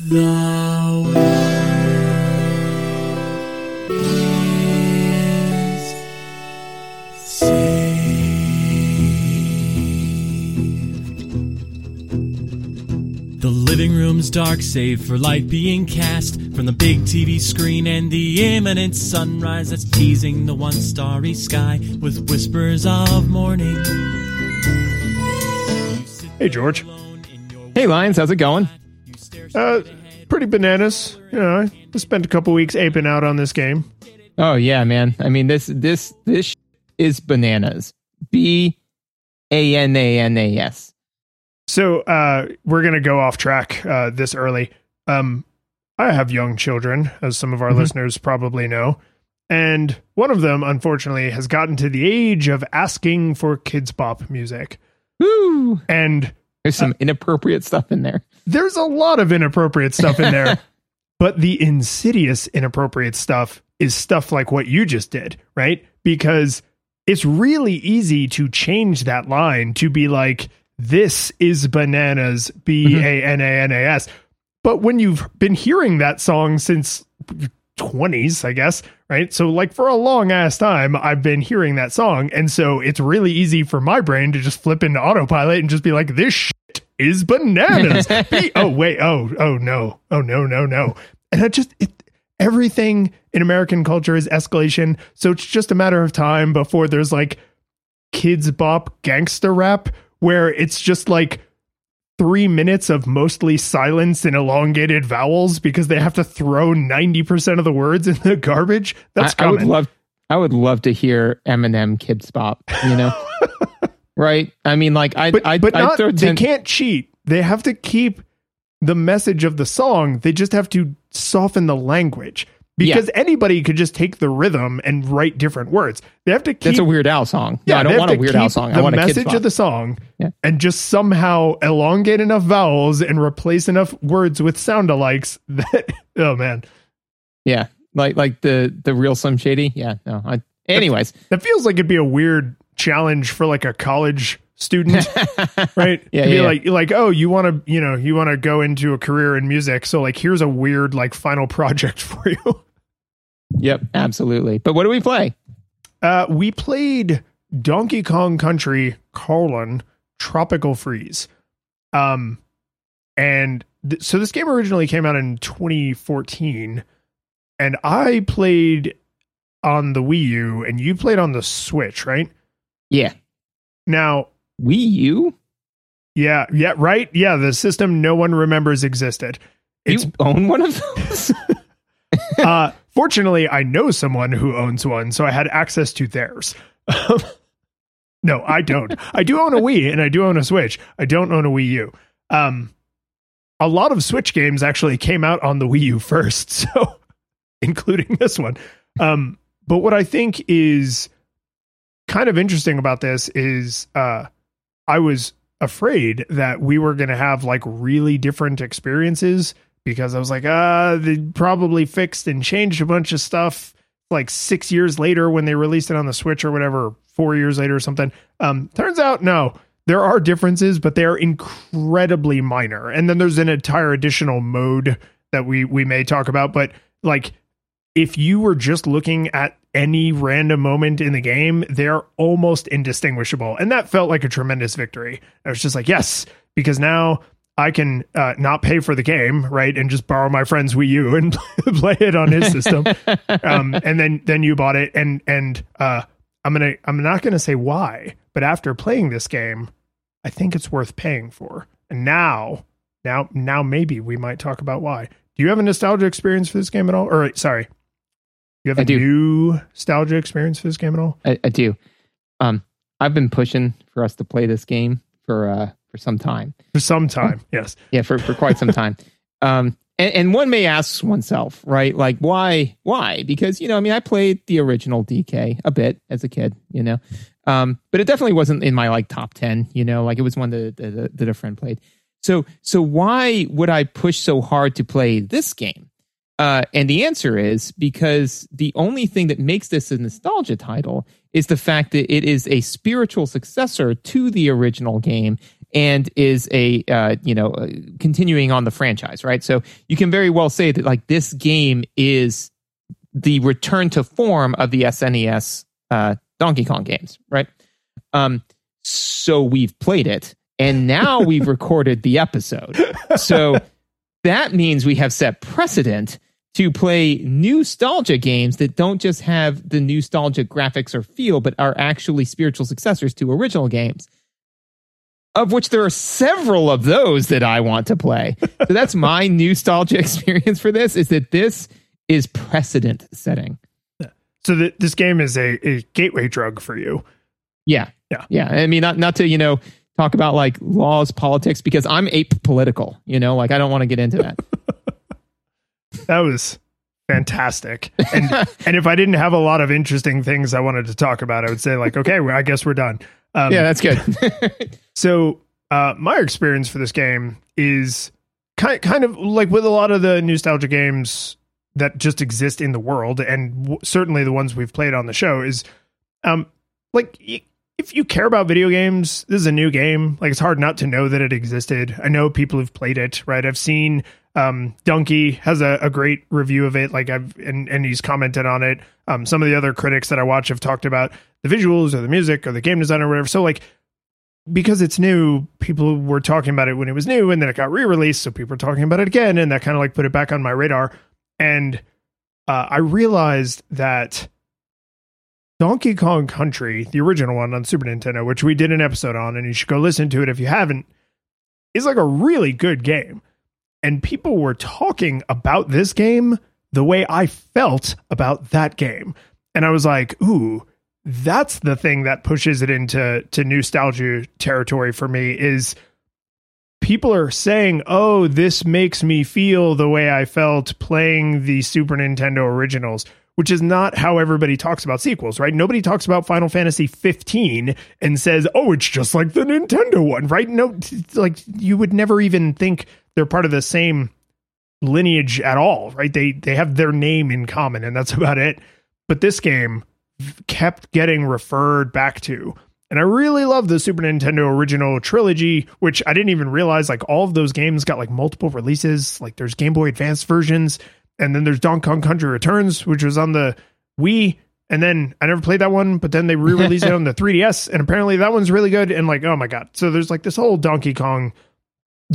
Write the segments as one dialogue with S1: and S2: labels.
S1: The world is safe. The living room's dark, save for light being cast from the big TV screen and the imminent sunrise that's teasing the one starry sky with whispers of morning.
S2: Hey, George.
S3: Hey, Lions, how's it going?
S2: Uh, pretty bananas. You know, I spent a couple weeks aping out on this game.
S3: Oh yeah, man. I mean this this this is bananas. B A N A N A S.
S2: So uh, we're gonna go off track uh, this early. Um, I have young children, as some of our
S3: Mhm.
S2: listeners probably know, and one of them, unfortunately, has gotten to the age of asking for Kidz Bop music,
S3: Woo!
S2: and
S3: There's some inappropriate stuff in there.
S2: there's a lot of inappropriate stuff in there. but the insidious inappropriate stuff is stuff like what you just did, right? Because it's really easy to change that line to be like, this is bananas, B A N A N A S. Mm-hmm. But when you've been hearing that song since 20s, I guess, right? So, like, for a long ass time, I've been hearing that song. And so it's really easy for my brain to just flip into autopilot and just be like, this shit is bananas. B- oh, wait. Oh, oh, no. Oh, no, no, no. And I just, it, everything in American culture is escalation. So it's just a matter of time before there's like Kidz Bop gangster rap where it's just like three minutes of mostly silence and elongated vowels because they have to throw 90% of the words in the garbage. That's
S3: I, I would
S2: coming.
S3: love I would love to hear Eminem Kidz Bop, you know? right? I mean like I
S2: but
S3: I
S2: but
S3: I
S2: not,
S3: throw
S2: they can't cheat. They have to keep the message of the song. They just have to soften the language because anybody could just take the rhythm and write different words. They have to keep
S3: That's a Weird Al song.
S2: Yeah,
S3: no, I don't want a Weird Al song. I want a
S2: message of the song
S3: Yeah.
S2: and just somehow elongate enough vowels and replace enough words with sound alikes that oh man.
S3: Yeah. Like like the the real Slim Shady. Yeah, no. I anyways.
S2: That feels like it'd be a weird challenge for like a college student, right?
S3: Yeah, yeah, yeah.
S2: like like, oh, you want to, you know, you want to go into a career in music, so like here's a weird like final project for you.
S3: Yep, absolutely. But what do we play?
S2: Uh we played Donkey Kong Country colon Tropical Freeze. Um and th- so this game originally came out in 2014 and I played on the Wii U and you played on the Switch, right?
S3: Yeah.
S2: Now,
S3: Wii U?
S2: Yeah, yeah, right. Yeah, the system no one remembers existed. It's
S3: you own one of those?
S2: uh fortunately I know someone who owns one, so I had access to theirs. no, I don't. I do own a Wii and I do own a Switch. I don't own a Wii U. Um a lot of Switch games actually came out on the Wii U first, so including this one. Um but what I think is kind of interesting about this is uh I was afraid that we were going to have like really different experiences because I was like, ah, they probably fixed and changed a bunch of stuff like six years later when they released it on the Switch or whatever, four years later or something. Um, turns out, no, there are differences, but they are incredibly minor. And then there's an entire additional mode that we we may talk about, but like if you were just looking at any random moment in the game, they're almost indistinguishable. And that felt like a tremendous victory. I was just like, yes, because now I can uh, not pay for the game, right, and just borrow my friend's Wii U and play it on his system. um, and then then you bought it, and and uh, I'm gonna I'm not gonna say why, but after playing this game, I think it's worth paying for. And now, now, now maybe we might talk about why. Do you have a nostalgia experience for this game at all? Or sorry, you have
S3: I
S2: a
S3: do.
S2: new nostalgia experience for this game at all?
S3: I, I do. Um, I've been pushing for us to play this game for uh for some time.
S2: For some time, yes.
S3: Yeah, for for quite some time. Um, and, and one may ask oneself, right? Like, why? Why? Because you know, I mean, I played the original DK a bit as a kid, you know, um, but it definitely wasn't in my like top ten. You know, like it was one that that, that a friend played. So, so why would I push so hard to play this game? Uh, and the answer is because the only thing that makes this a nostalgia title is the fact that it is a spiritual successor to the original game and is a uh, you know uh, continuing on the franchise, right? So you can very well say that like this game is the return to form of the SNES uh, Donkey Kong games, right? Um, so we've played it, and now we've recorded the episode. So that means we have set precedent to play nostalgia games that don't just have the nostalgic graphics or feel, but are actually spiritual successors to original games. Of which there are several of those that I want to play. So that's my nostalgia experience for this is that this is precedent setting.
S2: So this game is a, a gateway drug for you.
S3: Yeah.
S2: Yeah.
S3: Yeah. I mean, not, not to, you know, talk about like laws, politics, because I'm ape political, you know, like I don't want to get into that.
S2: that was fantastic. And and if I didn't have a lot of interesting things I wanted to talk about, I would say like, okay, well, I guess we're done.
S3: Um, yeah, that's good.
S2: So uh, my experience for this game is kind kind of like with a lot of the nostalgia games that just exist in the world, and w- certainly the ones we've played on the show is, um, like. Y- if you care about video games, this is a new game. Like it's hard not to know that it existed. I know people have played it, right? I've seen um, Donkey has a, a, great review of it, like I've and, and he's commented on it. Um, some of the other critics that I watch have talked about the visuals or the music or the game design or whatever. So like because it's new, people were talking about it when it was new, and then it got re-released, so people were talking about it again, and that kind of like put it back on my radar. And uh, I realized that Donkey Kong Country, the original one on Super Nintendo, which we did an episode on, and you should go listen to it if you haven't, is like a really good game and people were talking about this game the way I felt about that game. And I was like, ooh, that's the thing that pushes it into to nostalgia territory for me is people are saying, "Oh, this makes me feel the way I felt playing the Super Nintendo originals." Which is not how everybody talks about sequels, right? Nobody talks about Final Fantasy 15 and says, "Oh, it's just like the Nintendo one," right? No, like you would never even think they're part of the same lineage at all, right? They they have their name in common, and that's about it. But this game kept getting referred back to. And I really love the Super Nintendo original trilogy, which I didn't even realize like all of those games got like multiple releases. Like there's Game Boy Advance versions, and then there's Donkey Kong Country Returns, which was on the Wii. And then I never played that one, but then they re-released it on the 3DS, and apparently that one's really good. And like, oh my god! So there's like this whole Donkey Kong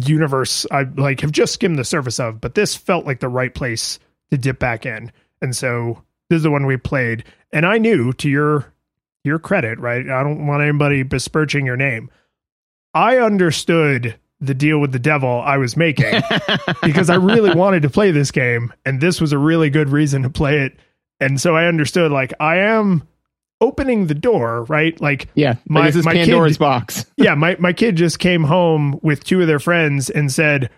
S2: universe I like have just skimmed the surface of, but this felt like the right place to dip back in. And so this is the one we played. And I knew to your your credit, right? I don't want anybody besmirching your name. I understood the deal with the devil I was making because I really wanted to play this game and this was a really good reason to play it. And so I understood like I am opening the door, right? Like,
S3: yeah, my, this is my Pandora's kid, box.
S2: yeah, my, my kid just came home with two of their friends and said,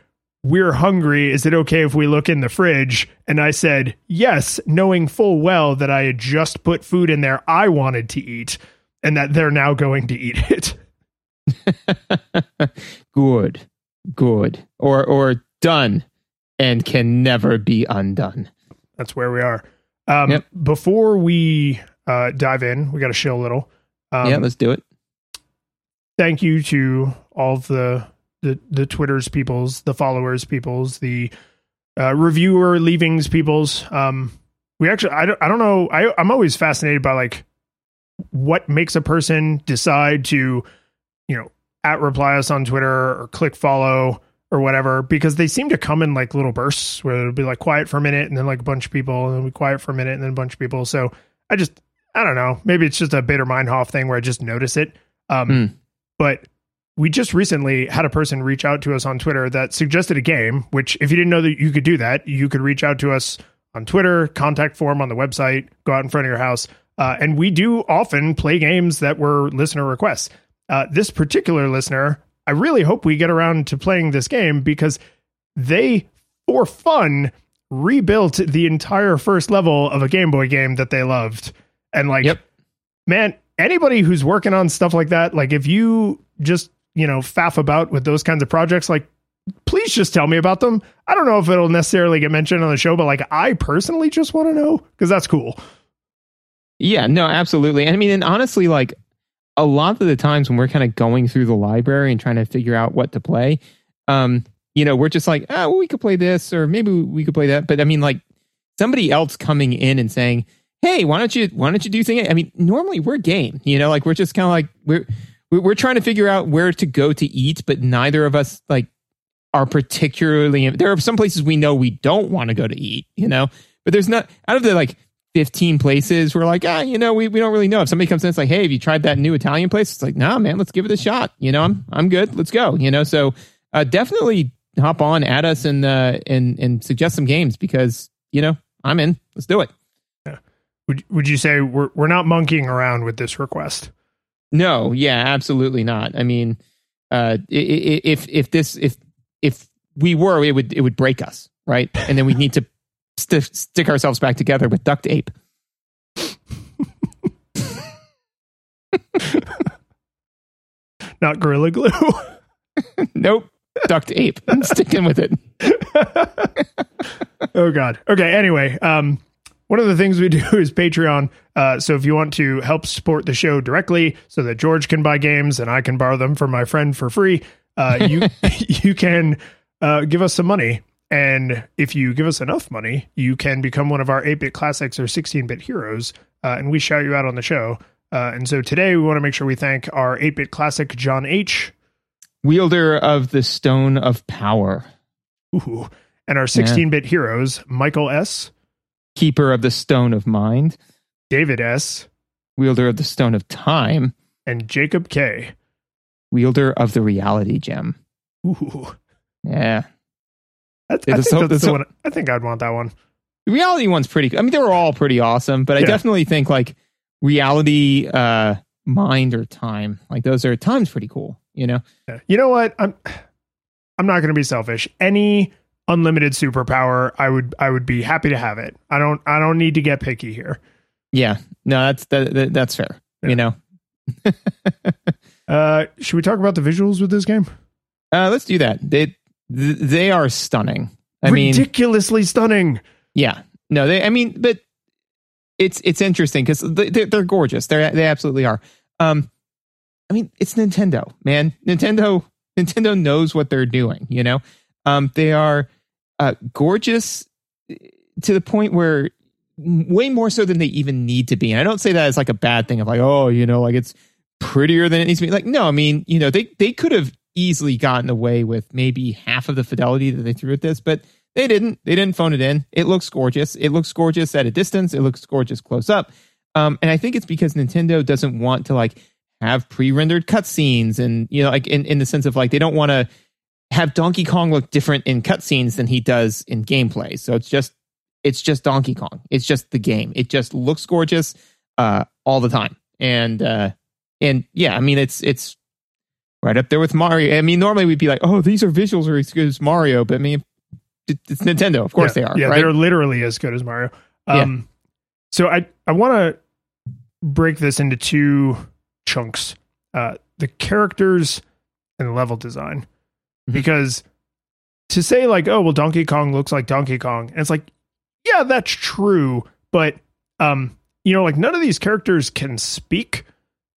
S2: We're hungry. Is it okay if we look in the fridge? And I said, Yes, knowing full well that I had just put food in there I wanted to eat and that they're now going to eat it.
S3: good, good, or, or done and can never be undone.
S2: That's where we are. Um, yep. Before we uh, dive in. We got to show a little.
S3: Um, yeah, let's do it.
S2: Thank you to all of the the the Twitter's peoples, the followers peoples, the uh, reviewer leavings peoples. Um, we actually, I don't, I don't know. I, I'm always fascinated by like what makes a person decide to, you know, at reply us on Twitter or click follow or whatever because they seem to come in like little bursts where it'll be like quiet for a minute and then like a bunch of people and then we quiet for a minute and then a bunch of people. So I just I don't know. Maybe it's just a Baader Meinhof thing where I just notice it. Um, mm. But we just recently had a person reach out to us on Twitter that suggested a game, which, if you didn't know that you could do that, you could reach out to us on Twitter, contact form on the website, go out in front of your house. Uh, and we do often play games that were listener requests. Uh, this particular listener, I really hope we get around to playing this game because they, for fun, rebuilt the entire first level of a Game Boy game that they loved. And like, yep. man, anybody who's working on stuff like that, like if you just, you know, faff about with those kinds of projects, like please just tell me about them. I don't know if it'll necessarily get mentioned on the show, but like I personally just want to know because that's cool.
S3: Yeah, no, absolutely. And I mean, and honestly, like a lot of the times when we're kind of going through the library and trying to figure out what to play, um, you know, we're just like, oh, well, we could play this or maybe we could play that. But I mean, like somebody else coming in and saying, hey, why don't you why don't you do thing? I mean, normally we're game, you know, like we're just kind of like we're we're trying to figure out where to go to eat, but neither of us like are particularly. There are some places we know we don't want to go to eat, you know, but there's not out of the like 15 places we're like ah you know we, we don't really know. If somebody comes in it's like hey have you tried that new italian place? It's like nah man let's give it a shot. You know i'm i'm good. Let's go you know? So uh, definitely hop on at us and uh and and suggest some games because you know i'm in. Let's do it.
S2: Yeah. would, would you say we're, we're not monkeying around with this request
S3: no yeah absolutely not i mean uh if if this if if we were it would it would break us right and then we need to st- stick ourselves back together with duct tape.
S2: Not gorilla glue.
S3: nope. Duct ape. I'm sticking with it.
S2: oh God. Okay. Anyway, um, one of the things we do is Patreon. Uh, so if you want to help support the show directly, so that George can buy games and I can borrow them from my friend for free, uh, you you can uh, give us some money and if you give us enough money, you can become one of our 8 bit classics or 16 bit heroes, uh, and we shout you out on the show. Uh, and so today we want to make sure we thank our 8 bit classic, John H.,
S3: wielder of the Stone of Power.
S2: Ooh. And our 16 bit yeah. heroes, Michael S.,
S3: keeper of the Stone of Mind,
S2: David S.,
S3: wielder of the Stone of Time,
S2: and Jacob K.,
S3: wielder of the Reality Gem.
S2: Ooh.
S3: Yeah.
S2: That's, I, think so, that's the one, I think I'd want that one.
S3: The reality one's pretty. I mean, they were all pretty awesome, but I yeah. definitely think like reality, uh, mind or time, like those are times pretty cool. You know.
S2: Yeah. You know what? I'm. I'm not going to be selfish. Any unlimited superpower, I would. I would be happy to have it. I don't. I don't need to get picky here.
S3: Yeah. No, that's that, that that's fair. Yeah. You know.
S2: uh, should we talk about the visuals with this game?
S3: Uh, let's do that. They they are stunning. I
S2: ridiculously mean, ridiculously stunning.
S3: Yeah, no, they. I mean, but it's it's interesting because they're, they're gorgeous. They they absolutely are. Um, I mean, it's Nintendo, man. Nintendo Nintendo knows what they're doing. You know, um, they are uh, gorgeous to the point where way more so than they even need to be. And I don't say that as like a bad thing of like, oh, you know, like it's prettier than it needs to be. Like, no, I mean, you know, they they could have easily gotten away with maybe half of the fidelity that they threw at this, but they didn't. They didn't phone it in. It looks gorgeous. It looks gorgeous at a distance. It looks gorgeous close up. Um, and I think it's because Nintendo doesn't want to like have pre-rendered cutscenes and you know like in, in the sense of like they don't want to have Donkey Kong look different in cutscenes than he does in gameplay. So it's just it's just Donkey Kong. It's just the game. It just looks gorgeous uh, all the time. And uh, and yeah, I mean it's it's right up there with Mario. I mean, normally we'd be like, oh, these are visuals are as good as Mario, but I mean, it's Nintendo. Of course
S2: yeah,
S3: they are.
S2: Yeah,
S3: right?
S2: they're literally as good as Mario. Um, yeah. So I I want to break this into two chunks: uh, the characters and the level design. Because to say like, oh, well, Donkey Kong looks like Donkey Kong, and it's like, yeah, that's true, but um, you know, like none of these characters can speak,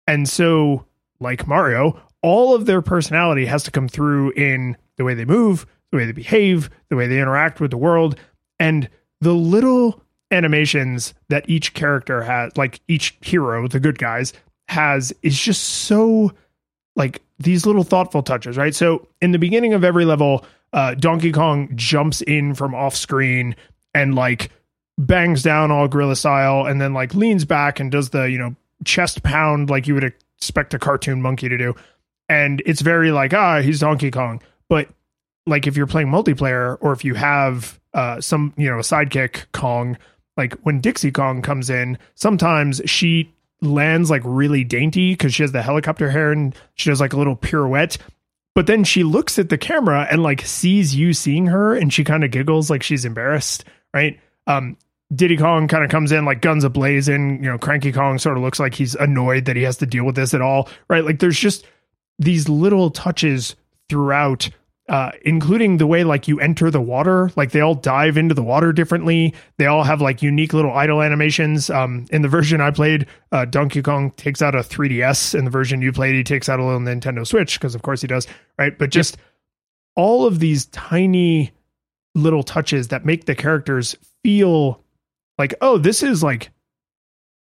S2: and so like Mario, all of their personality has to come through in the way they move, the way they behave, the way they interact with the world, and the little animations that each character has, like each hero, the good guys, has, is just so like these little thoughtful touches, right? So in the beginning of every level, uh, Donkey Kong jumps in from off screen and like bangs down all gorilla style and then like leans back and does the, you know, chest pound like you would expect a cartoon monkey to do and it's very like ah he's Donkey Kong, but like if you're playing multiplayer or if you have uh, some you know a sidekick Kong, like when Dixie Kong comes in, sometimes she lands like really dainty because she has the helicopter hair and she does like a little pirouette. But then she looks at the camera and like sees you seeing her and she kind of giggles like she's embarrassed, right? Um, Diddy Kong kind of comes in like guns ablazing, you know, Cranky Kong sort of looks like he's annoyed that he has to deal with this at all, right? Like there's just these little touches throughout uh, including the way like you enter the water. Like they all dive into the water differently. They all have like unique little idle animations. Um, in the version I played, uh, Donkey Kong takes out a 3DS. In the version you played, he takes out a little Nintendo Switch because of course he does. Right, but just yep. all of these tiny little touches that make the characters feel like, oh, this is like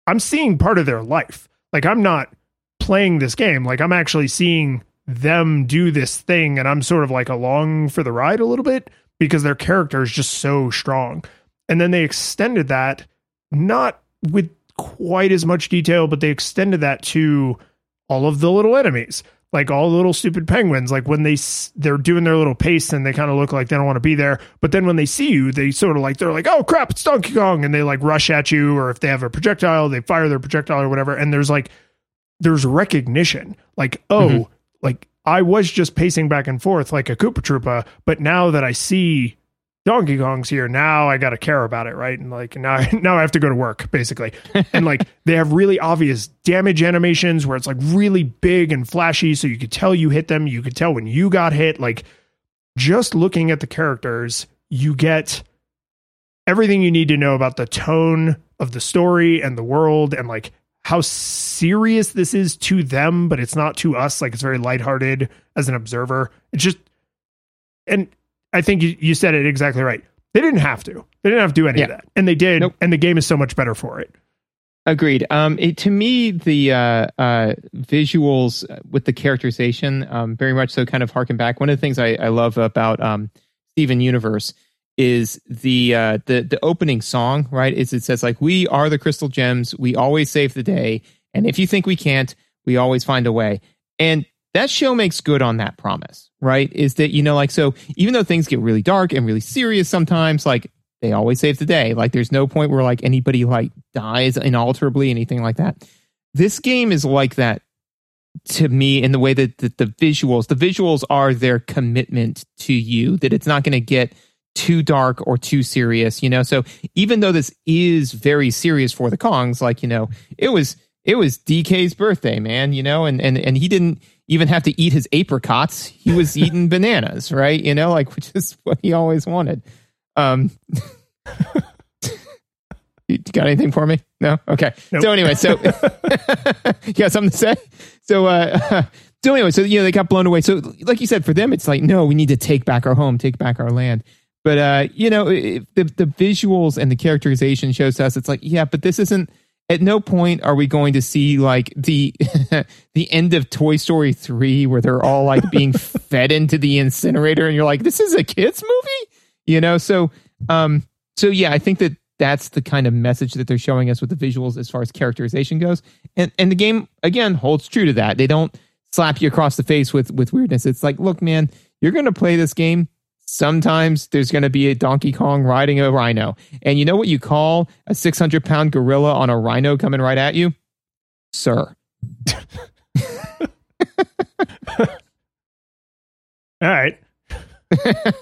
S2: I'm seeing part of their life. Like I'm not playing this game. Like I'm actually seeing them do this thing and I'm sort of like along for the ride a little bit because their character is just so strong. And then they extended that not with quite as much detail, but they extended that to all of the little enemies, like all the little stupid penguins. Like when they they're doing their little pace and they kind of look like they don't want to be there, but then when they see you, they sort of like they're like, "Oh crap, it's Donkey Kong!" and they like rush at you, or if they have a projectile, they fire their projectile or whatever. And there's like there's recognition, like oh. Mm-hmm like I was just pacing back and forth like a Koopa Troopa, but now that I see Donkey Kong's here, now I got to care about it, right? And like now, now I have to go to work basically. and like they have really obvious damage animations where it's like really big and flashy, so you could tell you hit them. You could tell when you got hit. Like just looking at the characters, you get everything you need to know about the tone of the story and the world and like how serious this is to them, but it's not to us. Like it's very lighthearted as an observer. It's just, and I think you, you said it exactly right. They didn't have to. They didn't have to do any yeah. of that, and they did. Nope. And the game is so much better for it.
S3: Agreed. Um, it, to me, the uh, uh, visuals with the characterization, um, very much so, kind of harken back. One of the things I, I love about um, Steven Universe is the uh the the opening song right? Is it says like we are the crystal gems. We always save the day. And if you think we can't we always find a way. And that show makes good on that promise right? Is that you know like so even though things get really dark and really serious sometimes like they always save the day. Like there's no point where like anybody like dies inalterably anything like that. This game is like that to me in the way that the, the visuals the visuals are their commitment to you that it's not going to get too dark or too serious, you know. So even though this is very serious for the Kongs, like you know, it was it was DK's birthday, man, you know, and and and he didn't even have to eat his apricots; he was eating bananas, right? You know, like which is what he always wanted. Um, you got anything for me? No. Okay. Nope. So anyway, so you got something to say? So uh, so anyway, so you know they got blown away. So like you said, for them, it's like no, we need to take back our home, take back our land. But uh, you know, the the visuals and the characterization shows us it's like, yeah, but this isn't. At no point are we going to see like the the end of Toy Story three where they're all like being fed into the incinerator, and you're like, this is a kids movie, you know? So, um, so yeah, I think that that's the kind of message that they're showing us with the visuals as far as characterization goes, and and the game again holds true to that. They don't slap you across the face with with weirdness. It's like, look, man, you're going to play this game Sometimes there's going to be a Donkey Kong riding a rhino. And you know what you call a 600 pound gorilla on a rhino coming right at you? Sir.
S2: All right.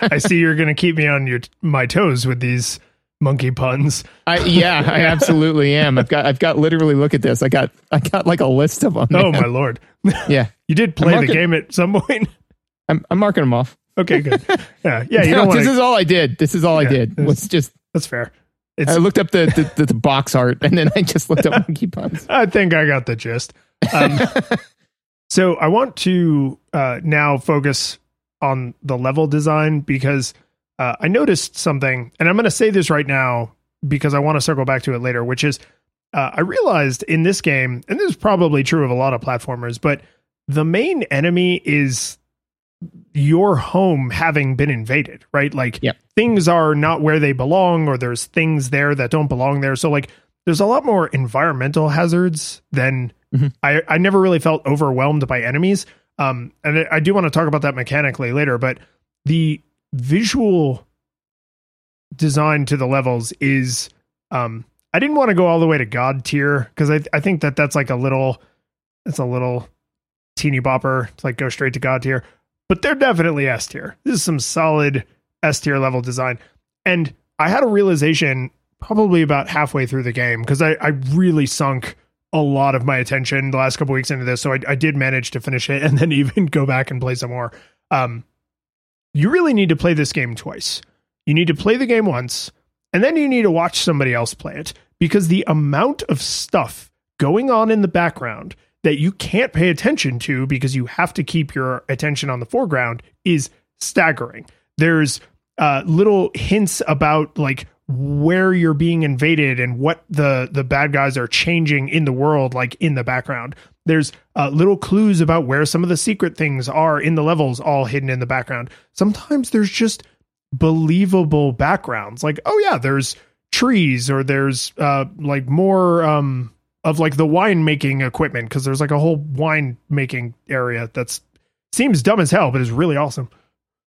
S2: I see you're going to keep me on your my toes with these monkey puns.
S3: I, yeah, I absolutely am. I've got I've got literally look at this. I got I got like a list of them.
S2: Man. Oh my lord.
S3: Yeah.
S2: you did play marking, the game at some point.
S3: I'm I'm marking them off.
S2: Okay, good. Yeah, yeah. You
S3: no, wanna, this is all I did. This is all yeah, I did. Was just
S2: that's fair.
S3: It's, I looked up the, the, the, the, box art and then I just looked up monkey puns.
S2: I think I got the gist. Um, so I want to uh, now focus on the level design because uh, I noticed something, and I'm going to say this right now because I want to circle back to it later, which is uh, I realized in this game, and this is probably true of a lot of platformers, but the main enemy is your home having been invaded, right? Like
S3: yep.
S2: things are not where they belong, or there's things there that don't belong there. So like there's a lot more environmental hazards than mm-hmm. I, I never really felt overwhelmed by enemies. Um, and I do want to talk about that mechanically later, but the visual design to the levels is um I didn't want to go all the way to god tier because I I think that that's like a little it's a little teeny bopper to like go straight to god tier but they're definitely S tier. This is some solid S tier level design. And I had a realization probably about halfway through the game because I, I really sunk a lot of my attention the last couple weeks into this. So I, I did manage to finish it and then even go back and play some more. Um, you really need to play this game twice. You need to play the game once, and then you need to watch somebody else play it because the amount of stuff going on in the background that you can't pay attention to because you have to keep your attention on the foreground is staggering. There's uh, little hints about like where you're being invaded and what the the bad guys are changing in the world like in the background. There's uh, little clues about where some of the secret things are in the levels all hidden in the background. Sometimes there's just believable backgrounds. Like oh yeah there's trees or there's uh like more um of like the wine making equipment because there's like a whole wine making area that's seems dumb as hell but is really awesome.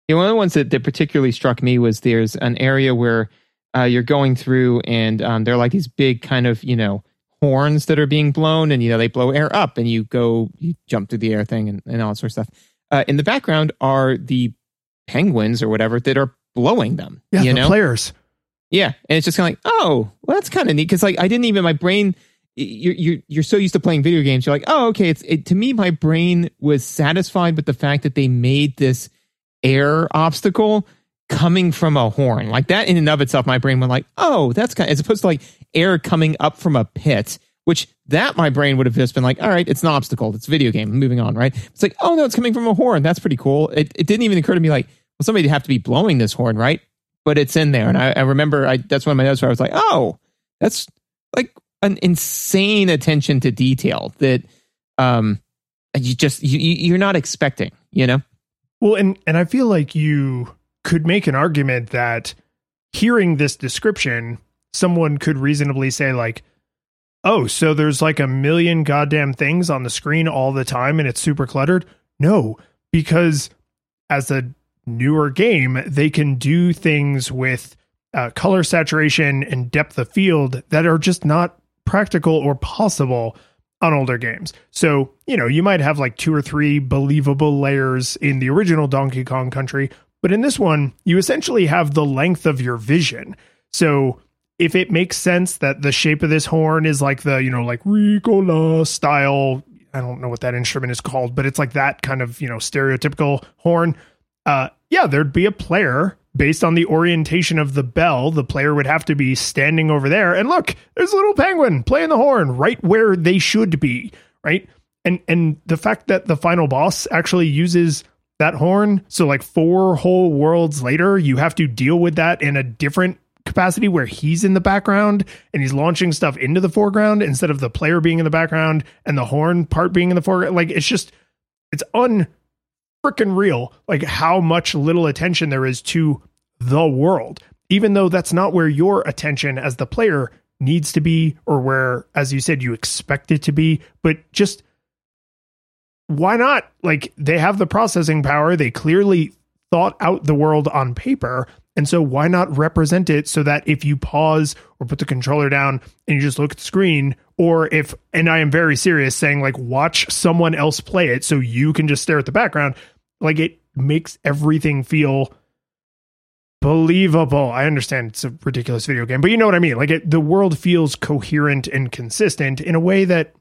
S3: Yeah, one of the ones that, that particularly struck me was there's an area where uh, you're going through and um, there are like these big kind of you know horns that are being blown and you know they blow air up and you go you jump through the air thing and, and all that sort of stuff. Uh, in the background are the penguins or whatever that are blowing them
S2: yeah
S3: you
S2: the
S3: know?
S2: players.
S3: Yeah and it's just kind of like oh well that's kind of neat because like i didn't even my brain you're, you're you're so used to playing video games you're like oh okay it's it, to me my brain was satisfied with the fact that they made this air obstacle coming from a horn. Like that in and of itself, my brain went like, oh, that's kind of, as opposed to like air coming up from a pit, which that my brain would have just been like, all right, it's an obstacle. It's a video game. Moving on, right? It's like, oh no, it's coming from a horn. That's pretty cool. It, it didn't even occur to me like, well, somebody'd have to be blowing this horn, right? But it's in there. And I, I remember I, that's one of my notes where I was like, oh, that's like an insane attention to detail that, um, you just, you, you're not expecting, you know?
S2: Well, and and I feel like you could make an argument that hearing this description, someone could reasonably say like, "Oh, so there's like a million goddamn things on the screen all the time and it's super cluttered?" No, because as a newer game, they can do things with uh, color saturation and depth of field that are just not practical or possible on older games. So, you know, you might have like two or three believable layers in the original Donkey Kong Country, but in this one, you essentially have the length of your vision. So, if it makes sense that the shape of this horn is like the, you know, like Ricola style, I don't know what that instrument is called, but it's like that kind of, you know, stereotypical horn. Uh yeah, there'd be a player based on the orientation of the bell, the player would have to be standing over there. And look, there's a little penguin playing the horn right where they should be, right? And and the fact that the final boss actually uses that horn, so like four whole worlds later, you have to deal with that in a different capacity where he's in the background and he's launching stuff into the foreground instead of the player being in the background and the horn part being in the foreground. Like it's just it's un freaking real like how much little attention there is to the world even though that's not where your attention as the player needs to be or where as you said you expect it to be. But just why not? Like they have the processing power. They clearly thought out the world on paper. And so why not represent it so that if you pause or put the controller down and you just look at the screen or if and I am very serious saying like watch someone else play it so you can just stare at the background like it makes everything feel believable. I understand it's a ridiculous video game, but you know what I mean? Like it, the world feels coherent and consistent in a way that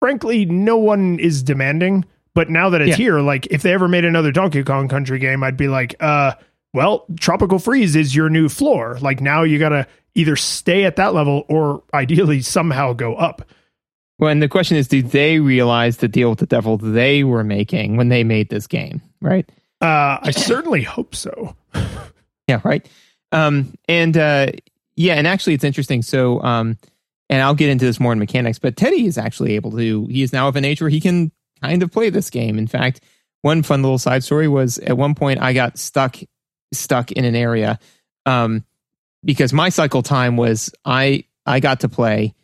S2: frankly no one is demanding. But now that it's yeah. here, like if they ever made another Donkey Kong Country game, I'd be like, uh, well, Tropical Freeze is your new floor. Like now you got to either stay at that level or ideally somehow go up.
S3: Well, and the question is, do they realize the deal with the devil they were making when they made this game? Right.
S2: Uh, I certainly hope so.
S3: yeah. Right. Um, and uh, yeah, and actually, it's interesting. So, um, and I'll get into this more in mechanics, but Teddy is actually able to. He is now of an age where he can kind of play this game. In fact, one fun little side story was at one point I got stuck stuck in an area um, because my cycle time was I I got to play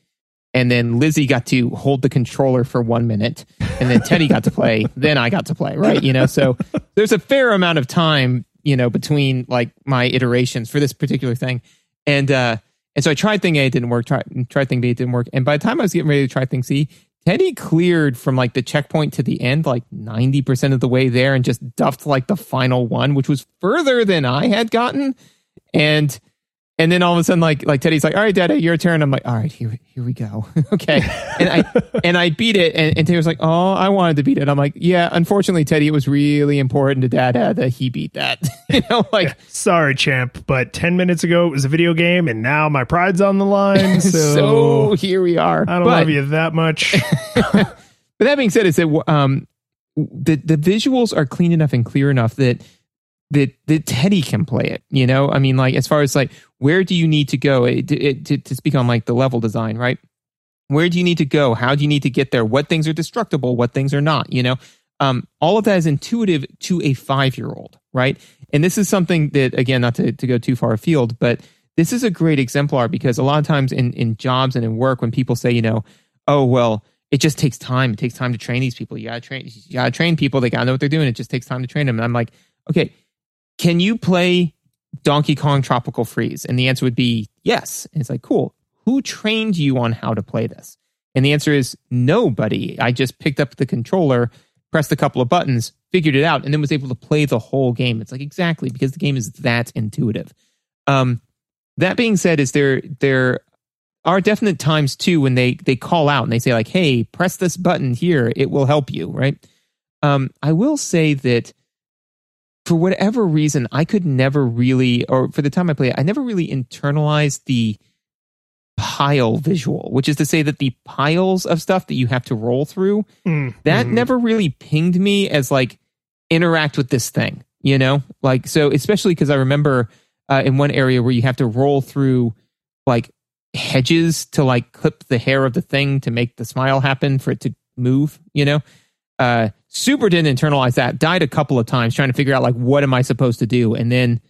S3: and then Lizzie got to hold the controller for one minute, and then Teddy got to play. Then I got to play, right? You know, so there's a fair amount of time, you know, between like my iterations for this particular thing, and uh, and so I tried thing A, it didn't work. Tried tried thing B, it didn't work. And by the time I was getting ready to try thing C, Teddy cleared from like the checkpoint to the end, like ninety percent of the way there, and just duffed like the final one, which was further than I had gotten, and and then all of a sudden, like like Teddy's like, "All right, Daddy, your turn." I'm like, "All right, here here we go." okay, and I and I beat it, and, and Teddy was like, "Oh, I wanted to beat it." I'm like, "Yeah, unfortunately, Teddy, it was really important to Dad that he beat that." you know, like,
S2: sorry, champ, but ten minutes ago it was a video game, and now my pride's on the line. So,
S3: so here we are.
S2: I don't
S3: but,
S2: love you that much.
S3: but that being said, is that um the the visuals are clean enough and clear enough that that that Teddy can play it. You know, I mean, like as far as like where do you need to go it, it, to, to speak on like the level design, right? Where do you need to go? How do you need to get there? What things are destructible? What things are not? You know, um, all of that is intuitive to a five year old, right? And this is something that, again, not to, to go too far afield, but this is a great exemplar because a lot of times in, in jobs and in work, when people say, you know, oh, well, it just takes time. It takes time to train these people. You gotta train, you gotta train people. They gotta know what they're doing. It just takes time to train them. And I'm like, okay, can you play Donkey Kong Tropical Freeze? And the answer would be yes. And it's like, cool. Who trained you on how to play this? And the answer is nobody. I just picked up the controller, pressed a couple of buttons, figured it out, and then was able to play the whole game. It's like exactly because the game is that intuitive. Um, that being said, is there there are definite times too when they they call out and they say like, "Hey, press this button here; it will help you." Right? Um, I will say that for whatever reason, I could never really, or for the time I played, I never really internalized the pile visual, which is to say that the piles of stuff that you have to roll through, mm, that mm. never really pinged me as like interact with this thing, you know? Like, so especially because I remember uh, in one area where you have to roll through like hedges to like clip the hair of the thing to make the smile happen for it to move, you know? Uh, super didn't internalize that. Died a couple of times trying to figure out like what am I supposed to do, and then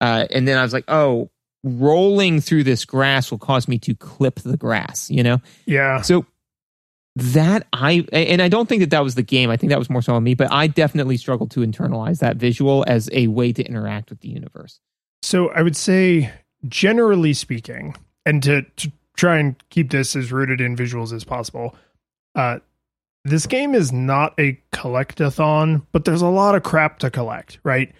S3: uh, and then I was like, oh, rolling through this grass will cause me to clip the grass. You know?
S2: Yeah.
S3: So that I and I don't think that that was the game. I think that was more so on me, but I definitely struggled to internalize that visual as a way to interact with the universe.
S2: So I would say, generally speaking, and to, to try and keep this as rooted in visuals as possible, uh, this game is not a collectathon, but there's a lot of crap to collect, right?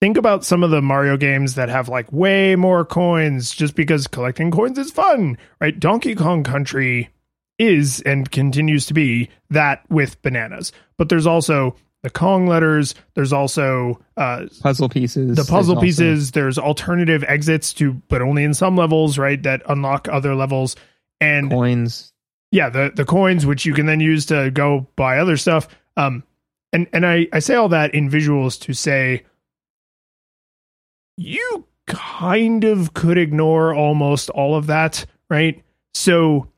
S2: Think about some of the Mario games that have like way more coins just because collecting coins is fun, right? Donkey Kong Country is and continues to be that with bananas. But there's also the Kong letters, there's also uh,
S3: puzzle pieces.
S2: The puzzle there's pieces, also... there's alternative exits to but only in some levels, right? That unlock other levels and
S3: coins
S2: yeah, the the coins which you can then use to go buy other stuff. Um, and and I I say all that in visuals to say you kind of could ignore almost all of that, right? So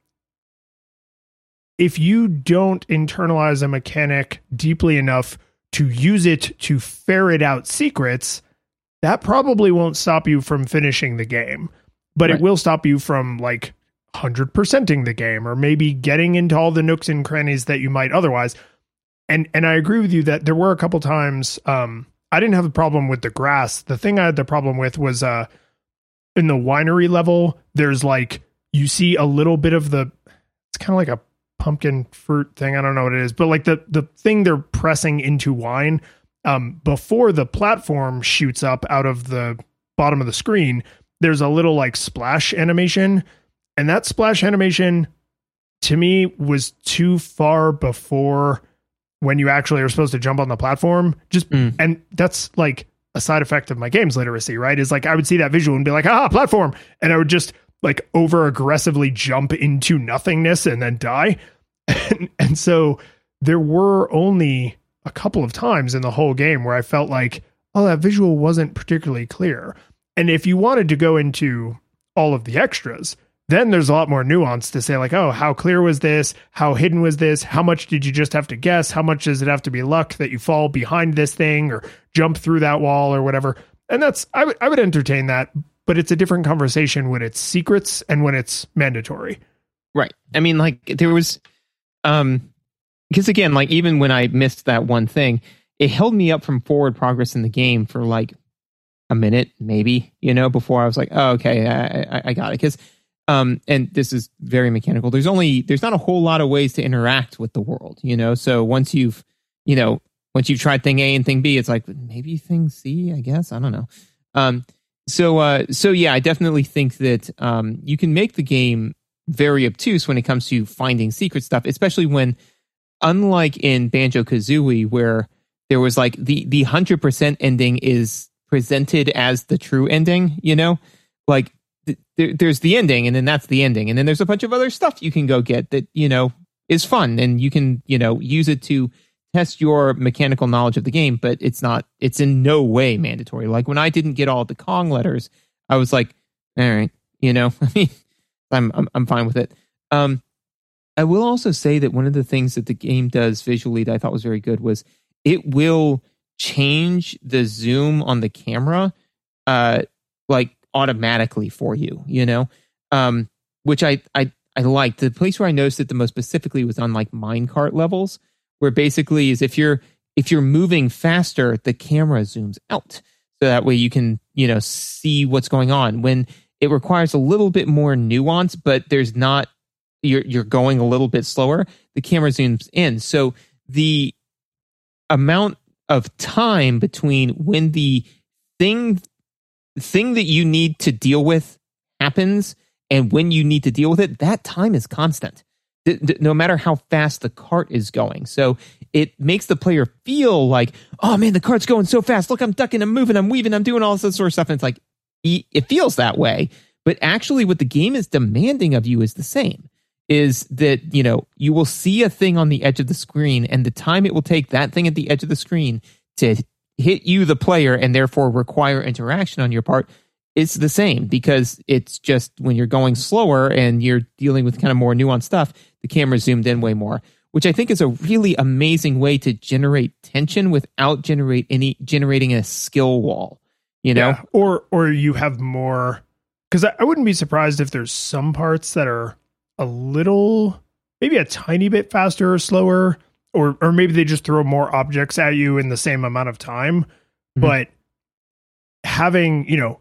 S2: if you don't internalize a mechanic deeply enough to use it to ferret out secrets, that probably won't stop you from finishing the game, but right. it will stop you from like 100%ing the game or maybe getting into all the nooks and crannies that you might otherwise. And and I agree with you that there were a couple times um I didn't have a problem with the grass. The thing I had the problem with was uh in the winery level there's like you see a little bit of the it's kind of like a pumpkin fruit thing. I don't know what it is, but like the the thing they're pressing into wine um before the platform shoots up out of the bottom of the screen, there's a little like splash animation and that splash animation to me was too far before when you actually are supposed to jump on the platform. Just mm. and that's like a side effect of my games literacy, right? Is like I would see that visual and be like, ah, platform. And I would just like over aggressively jump into nothingness and then die. And, and so there were only a couple of times in the whole game where I felt like, oh, that visual wasn't particularly clear. And if you wanted to go into all of the extras, then there's a lot more nuance to say like oh how clear was this? How hidden was this? How much did you just have to guess? How much does it have to be luck that you fall behind this thing or jump through that wall or whatever? And that's i would i would entertain that but it's a different conversation when it's secrets and when it's mandatory.
S3: Right. I mean like there was um because again like even when i missed that one thing it held me up from forward progress in the game for like a minute maybe you know before i was like oh okay i i, I got it. Because um, and this is very mechanical. There's only there's not a whole lot of ways to interact with the world, you know. So once you've you know once you've tried thing A and thing B, it's like maybe thing C, I guess. I don't know. Um, so uh, so yeah, I definitely think that um, you can make the game very obtuse when it comes to finding secret stuff, especially when, unlike in Banjo Kazooie, where there was like the the hundred percent ending is presented as the true ending. You know, like th- there, there's the ending, and then that's the ending, and then there's a bunch of other stuff you can go get that you know is fun, and you can you know use it to test your mechanical knowledge of the game, but it's not, it's in no way mandatory. Like when I didn't get all the Kong letters, I was like, all right, you know, I mean, I'm, I'm, I'm fine with it. Um, I will also say that one of the things that the game does visually that I thought was very good was it will change the zoom on the camera, uh, like automatically for you, you know, um, which I, I, I liked. The place where I noticed it the most specifically was on like minecart levels where basically is if you're if you're moving faster, the camera zooms out. So that way you can, you know, see what's going on. When it requires a little bit more nuance, but there's not you're you're going a little bit slower, the camera zooms in. So the amount of time between when the thing thing that you need to deal with happens and when you need to deal with it, that time is constant no matter how fast the cart is going. So it makes the player feel like, oh man, the cart's going so fast. Look, I'm ducking, I'm moving, I'm weaving, I'm doing all this sort of stuff. And it's like, it feels that way. But actually, what the game is demanding of you is the same is that, you know, you will see a thing on the edge of the screen, and the time it will take that thing at the edge of the screen to hit you, the player, and therefore require interaction on your part it's the same because it's just when you're going slower and you're dealing with kind of more nuanced stuff, the camera zoomed in way more, which I think is a really amazing way to generate tension without generate any generating a skill wall. You know, yeah.
S2: or or you have more because I, I wouldn't be surprised if there's some parts that are a little, maybe a tiny bit faster or slower, or or maybe they just throw more objects at you in the same amount of time, mm-hmm. but having you know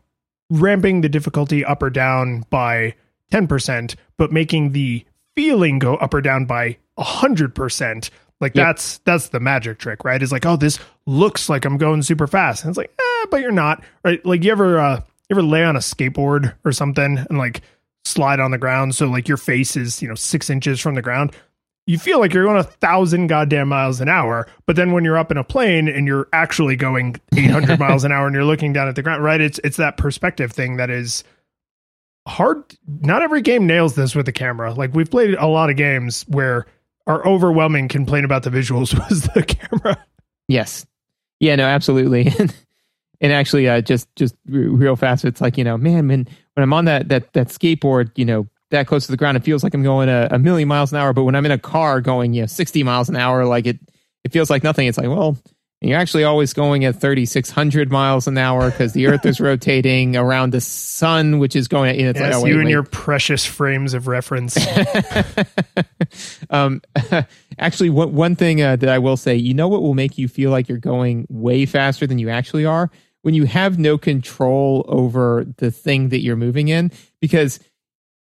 S2: ramping the difficulty up or down by 10%, but making the feeling go up or down by 100%. Like yep. that's that's the magic trick, right? Is like, oh, this looks like I'm going super fast. And it's like, eh, but you're not. Right? Like you ever uh you ever lay on a skateboard or something and like slide on the ground so like your face is, you know, six inches from the ground you feel like you're going a thousand goddamn miles an hour, but then when you're up in a plane and you're actually going 800 miles an hour and you're looking down at the ground, right? It's it's that perspective thing that is hard. Not every game nails this with the camera. Like we've played a lot of games where our overwhelming complaint about the visuals was the camera.
S3: Yes. Yeah. No. Absolutely. and actually, uh, just just real fast, it's like you know, man, when when I'm on that that that skateboard, you know, that close to the ground, it feels like I'm going a, a, million miles an hour. But when I'm in a car going, you know, 60 miles an hour, like it, it feels like nothing. It's like, well, you're actually always going at 3,600 miles an hour because the Earth is rotating around the sun, which is going. You know, it's
S2: yes,
S3: like,
S2: oh, wait, you and wait. your precious frames of reference.
S3: um, actually, one one thing uh, that I will say, you know, what will make you feel like you're going way faster than you actually are when you have no control over the thing that you're moving in, because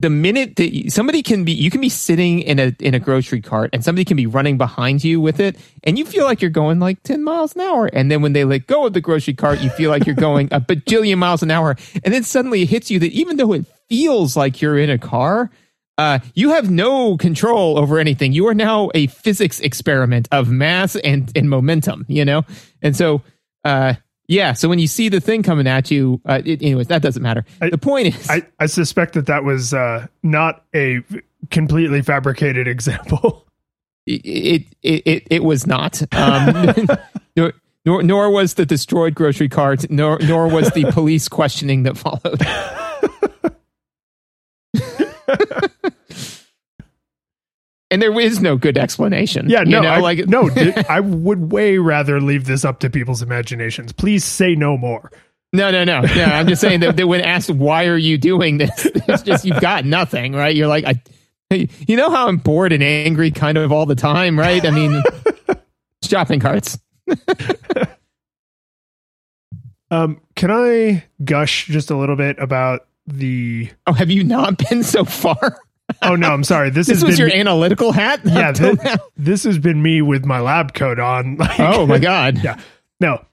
S3: the minute that somebody can be you can be sitting in a in a grocery cart and somebody can be running behind you with it and you feel like you're going like 10 miles an hour. And then when they let go of the grocery cart you feel like you're going a bajillion miles an hour. And then suddenly it hits you that even though it feels like you're in a car uh, you have no control over anything. You are now a physics experiment of mass and and momentum you know? And so uh yeah, so when you see the thing coming at you, uh, it, anyways, that doesn't matter. I, the point is,
S2: I, I suspect that that was uh, not a completely fabricated example.
S3: It it it, it was not. Um, nor, nor nor was the destroyed grocery cart, nor nor was the police questioning that followed. and there is no good explanation.
S2: Yeah, no, you know, I, like no, I would way rather leave this up to people's imaginations. Please say no more.
S3: No, no, no, no. I'm just saying that, that when asked why are you doing this, it's just you've got nothing, right? You're like, I, you know how I'm bored and angry kind of all the time, right? I mean, shopping carts.
S2: um, can I gush just a little bit about the?
S3: Oh, have you not been so far?
S2: Oh no, I'm sorry. This,
S3: this
S2: was
S3: your analytical hat.
S2: Yeah, this, this, has been me with my lab coat on.
S3: Like, oh my god.
S2: Yeah. No.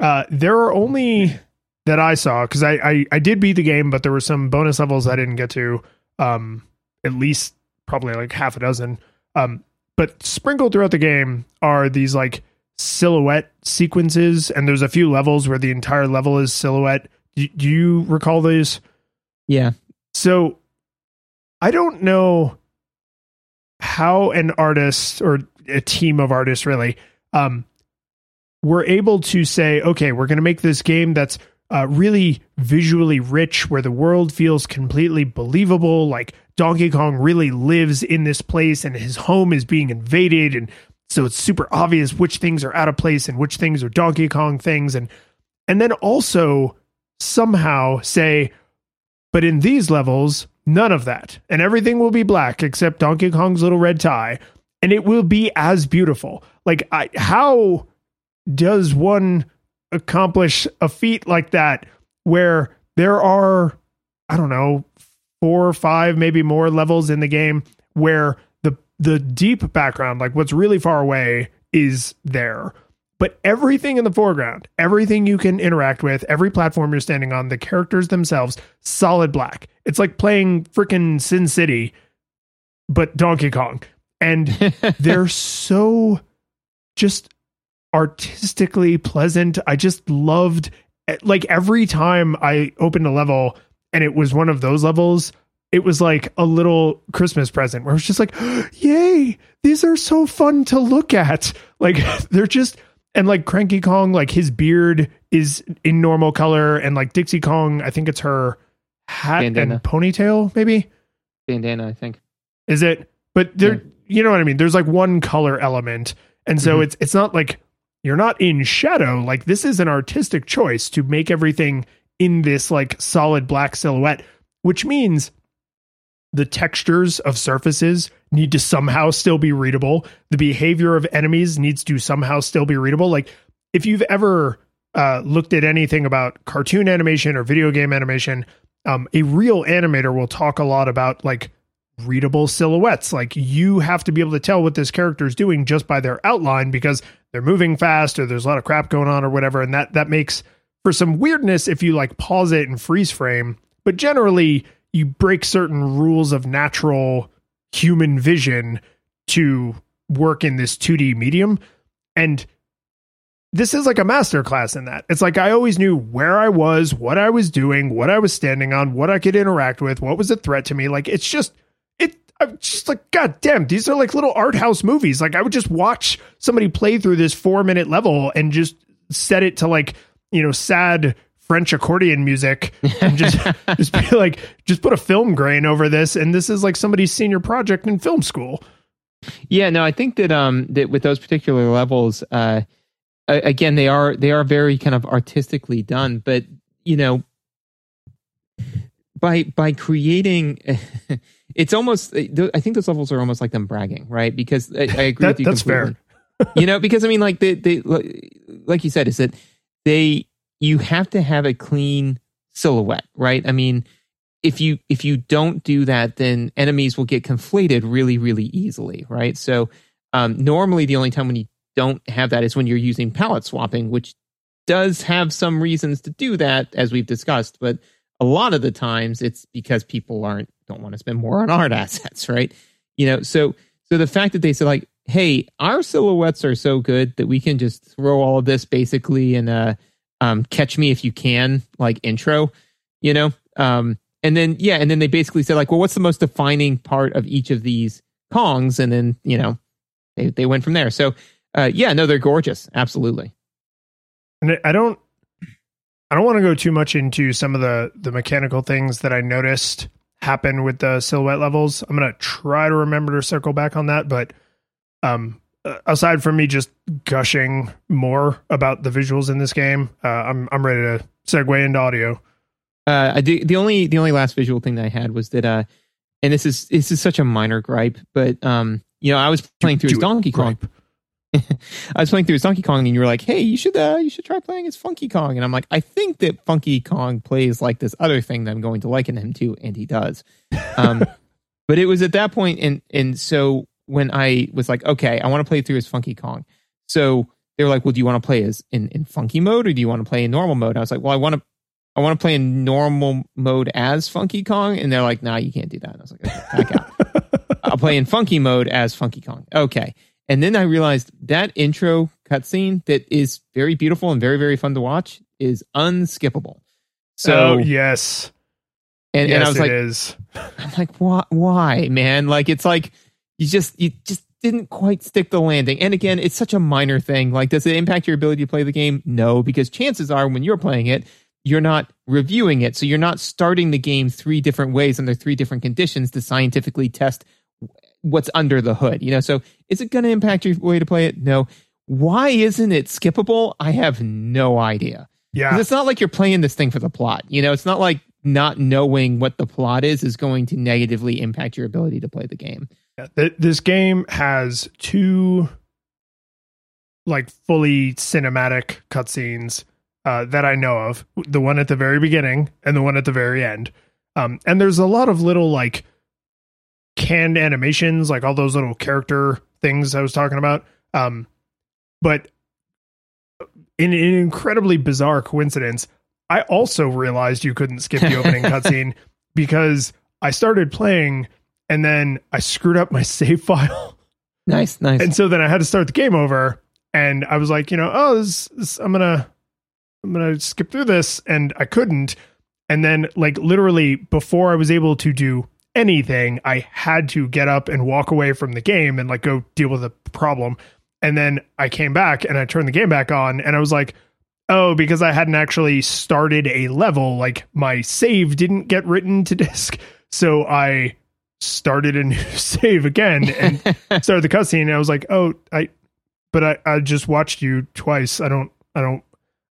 S2: Uh, there are only that I saw because I, I I did beat the game, but there were some bonus levels I didn't get to. Um, at least probably like half a dozen. Um, but sprinkled throughout the game are these like silhouette sequences, and there's a few levels where the entire level is silhouette. Do, do you recall these?
S3: Yeah.
S2: So I don't know how an artist or a team of artists really um, were able to say, okay, we're going to make this game that's uh, really visually rich, where the world feels completely believable. Like Donkey Kong really lives in this place and his home is being invaded. And so it's super obvious which things are out of place and which things are Donkey Kong things. And, and then also somehow say, but in these levels, none of that. And everything will be black except Donkey Kong's little red tie. And it will be as beautiful. Like, I, how does one accomplish a feat like that where there are, I don't know, four or five, maybe more levels in the game where the the deep background, like what's really far away, is there. But everything in the foreground, everything you can interact with, every platform you're standing on, the characters themselves, solid black. It's like playing freaking Sin City, but Donkey Kong. And they're so just artistically pleasant. I just loved eh, like every time I opened a level and it was one of those levels, it was like a little Christmas present where I was just like, yay, these are so fun to look at. Like they're just and like Cranky Kong, like his beard is in normal color, and like Dixie Kong, I think it's her hat Bandana. and ponytail, maybe.
S3: Bandana, I think.
S2: Is it? But there, yeah. you know what I mean. There's like one color element, and so mm-hmm. it's it's not like you're not in shadow. Like this is an artistic choice to make everything in this like solid black silhouette, which means the textures of surfaces need to somehow still be readable. The behavior of enemies needs to somehow still be readable. Like if you've ever uh, looked at anything about cartoon animation or video game animation, um, a real animator will talk a lot about like readable silhouettes. Like you have to be able to tell what this character is doing just by their outline because they're moving fast or there's a lot of crap going on or whatever. And that that makes for some weirdness if you like pause it and freeze frame. But generally, you break certain rules of natural human vision to work in this 2D medium. And this is like a masterclass in that. It's like I always knew where I was, what I was doing, what I was standing on, what I could interact with, what was a threat to me. Like it's just it I'm just like, God damn, these are like little art house movies. Like I would just watch somebody play through this four minute level and just set it to like, you know, sad French accordion music and just just be like, just put a film grain over this, and this is like somebody's senior project in film school.
S3: Yeah, no, I think that um that with those particular levels, uh, again they are they are very kind of artistically done, but you know, by by creating. it's almost i think those levels are almost like them bragging right because i, I agree
S2: that,
S3: with you
S2: that's completely.
S3: fair you know because i mean like they, they like you said is that they you have to have a clean silhouette, right? I mean, if you if you don't do that, then enemies will get conflated really, really easily, right? So um, normally, the only time when you don't have that is when you're using palette swapping, which does have some reasons to do that, as we've discussed. But a lot of the times, it's because people aren't don't want to spend more on art assets, right? You know, so so the fact that they said like, hey, our silhouettes are so good that we can just throw all of this basically in a um, catch me if you can like intro, you know? Um, and then, yeah, and then they basically said like, well, what's the most defining part of each of these Kongs? And then, you know, they, they went from there. So, uh, yeah, no, they're gorgeous. Absolutely.
S2: And I don't, I don't want to go too much into some of the, the mechanical things that I noticed happen with the silhouette levels. I'm to try to remember to circle back on that, but, um, aside from me just gushing more about the visuals in this game, uh, I'm I'm ready to segue into audio.
S3: Uh, the the only the only last visual thing that I had was that, uh, and this is this is such a minor gripe, but um, you know, I was playing through his Donkey Kong. I was playing through his Donkey Kong, and you were like, "Hey, you should uh, you should try playing as Funky Kong." And I'm like, "I think that Funky Kong plays like this other thing that I'm going to liken him to, and he does." Um, but it was at that point, and and so when I was like, okay, I want to play through as Funky Kong. So they were like, well, do you want to play as in, in funky mode or do you want to play in normal mode? I was like, well, I want to I want to play in normal mode as Funky Kong, and they're like, "Nah, you can't do that." And I was like, okay, "Back out." I'll play in Funky mode as Funky Kong. Okay, and then I realized that intro cutscene that is very beautiful and very very fun to watch is unskippable. So
S2: oh, yes,
S3: and,
S2: yes,
S3: and I was
S2: it
S3: like,
S2: is.
S3: I'm like, why, why, man? Like, it's like you just you just didn't quite stick the landing. And again, it's such a minor thing. Like, does it impact your ability to play the game? No, because chances are when you're playing it, you're not reviewing it. So you're not starting the game three different ways under three different conditions to scientifically test what's under the hood. You know, so is it going to impact your way to play it? No. Why isn't it skippable? I have no idea.
S2: Yeah,
S3: It's not like you're playing this thing for the plot. You know, it's not like not knowing what the plot is is going to negatively impact your ability to play the game.
S2: Yeah, this game has two like fully cinematic cutscenes uh, that I know of. The one at the very beginning and the one at the very end. Um, and there's a lot of little like canned animations, like all those little character things I was talking about. Um, but in an incredibly bizarre coincidence, I also realized you couldn't skip the opening cutscene because I started playing and then I screwed up my save file.
S3: Nice, nice.
S2: And so then I had to start the game over and I was like, you know, oh, this, this, I'm to I'm to skip through this and I couldn't. And then like literally before I was able to do anything, I had to get up and walk away from the game and like go deal with the problem. And then I came back and I turned the game back on and I was like, oh, because I hadn't actually started a level, like my save didn't get written to disk. So I started a new save again and started the cutscene. And I was like, oh, I, but I, I just watched you twice. I don't, I don't,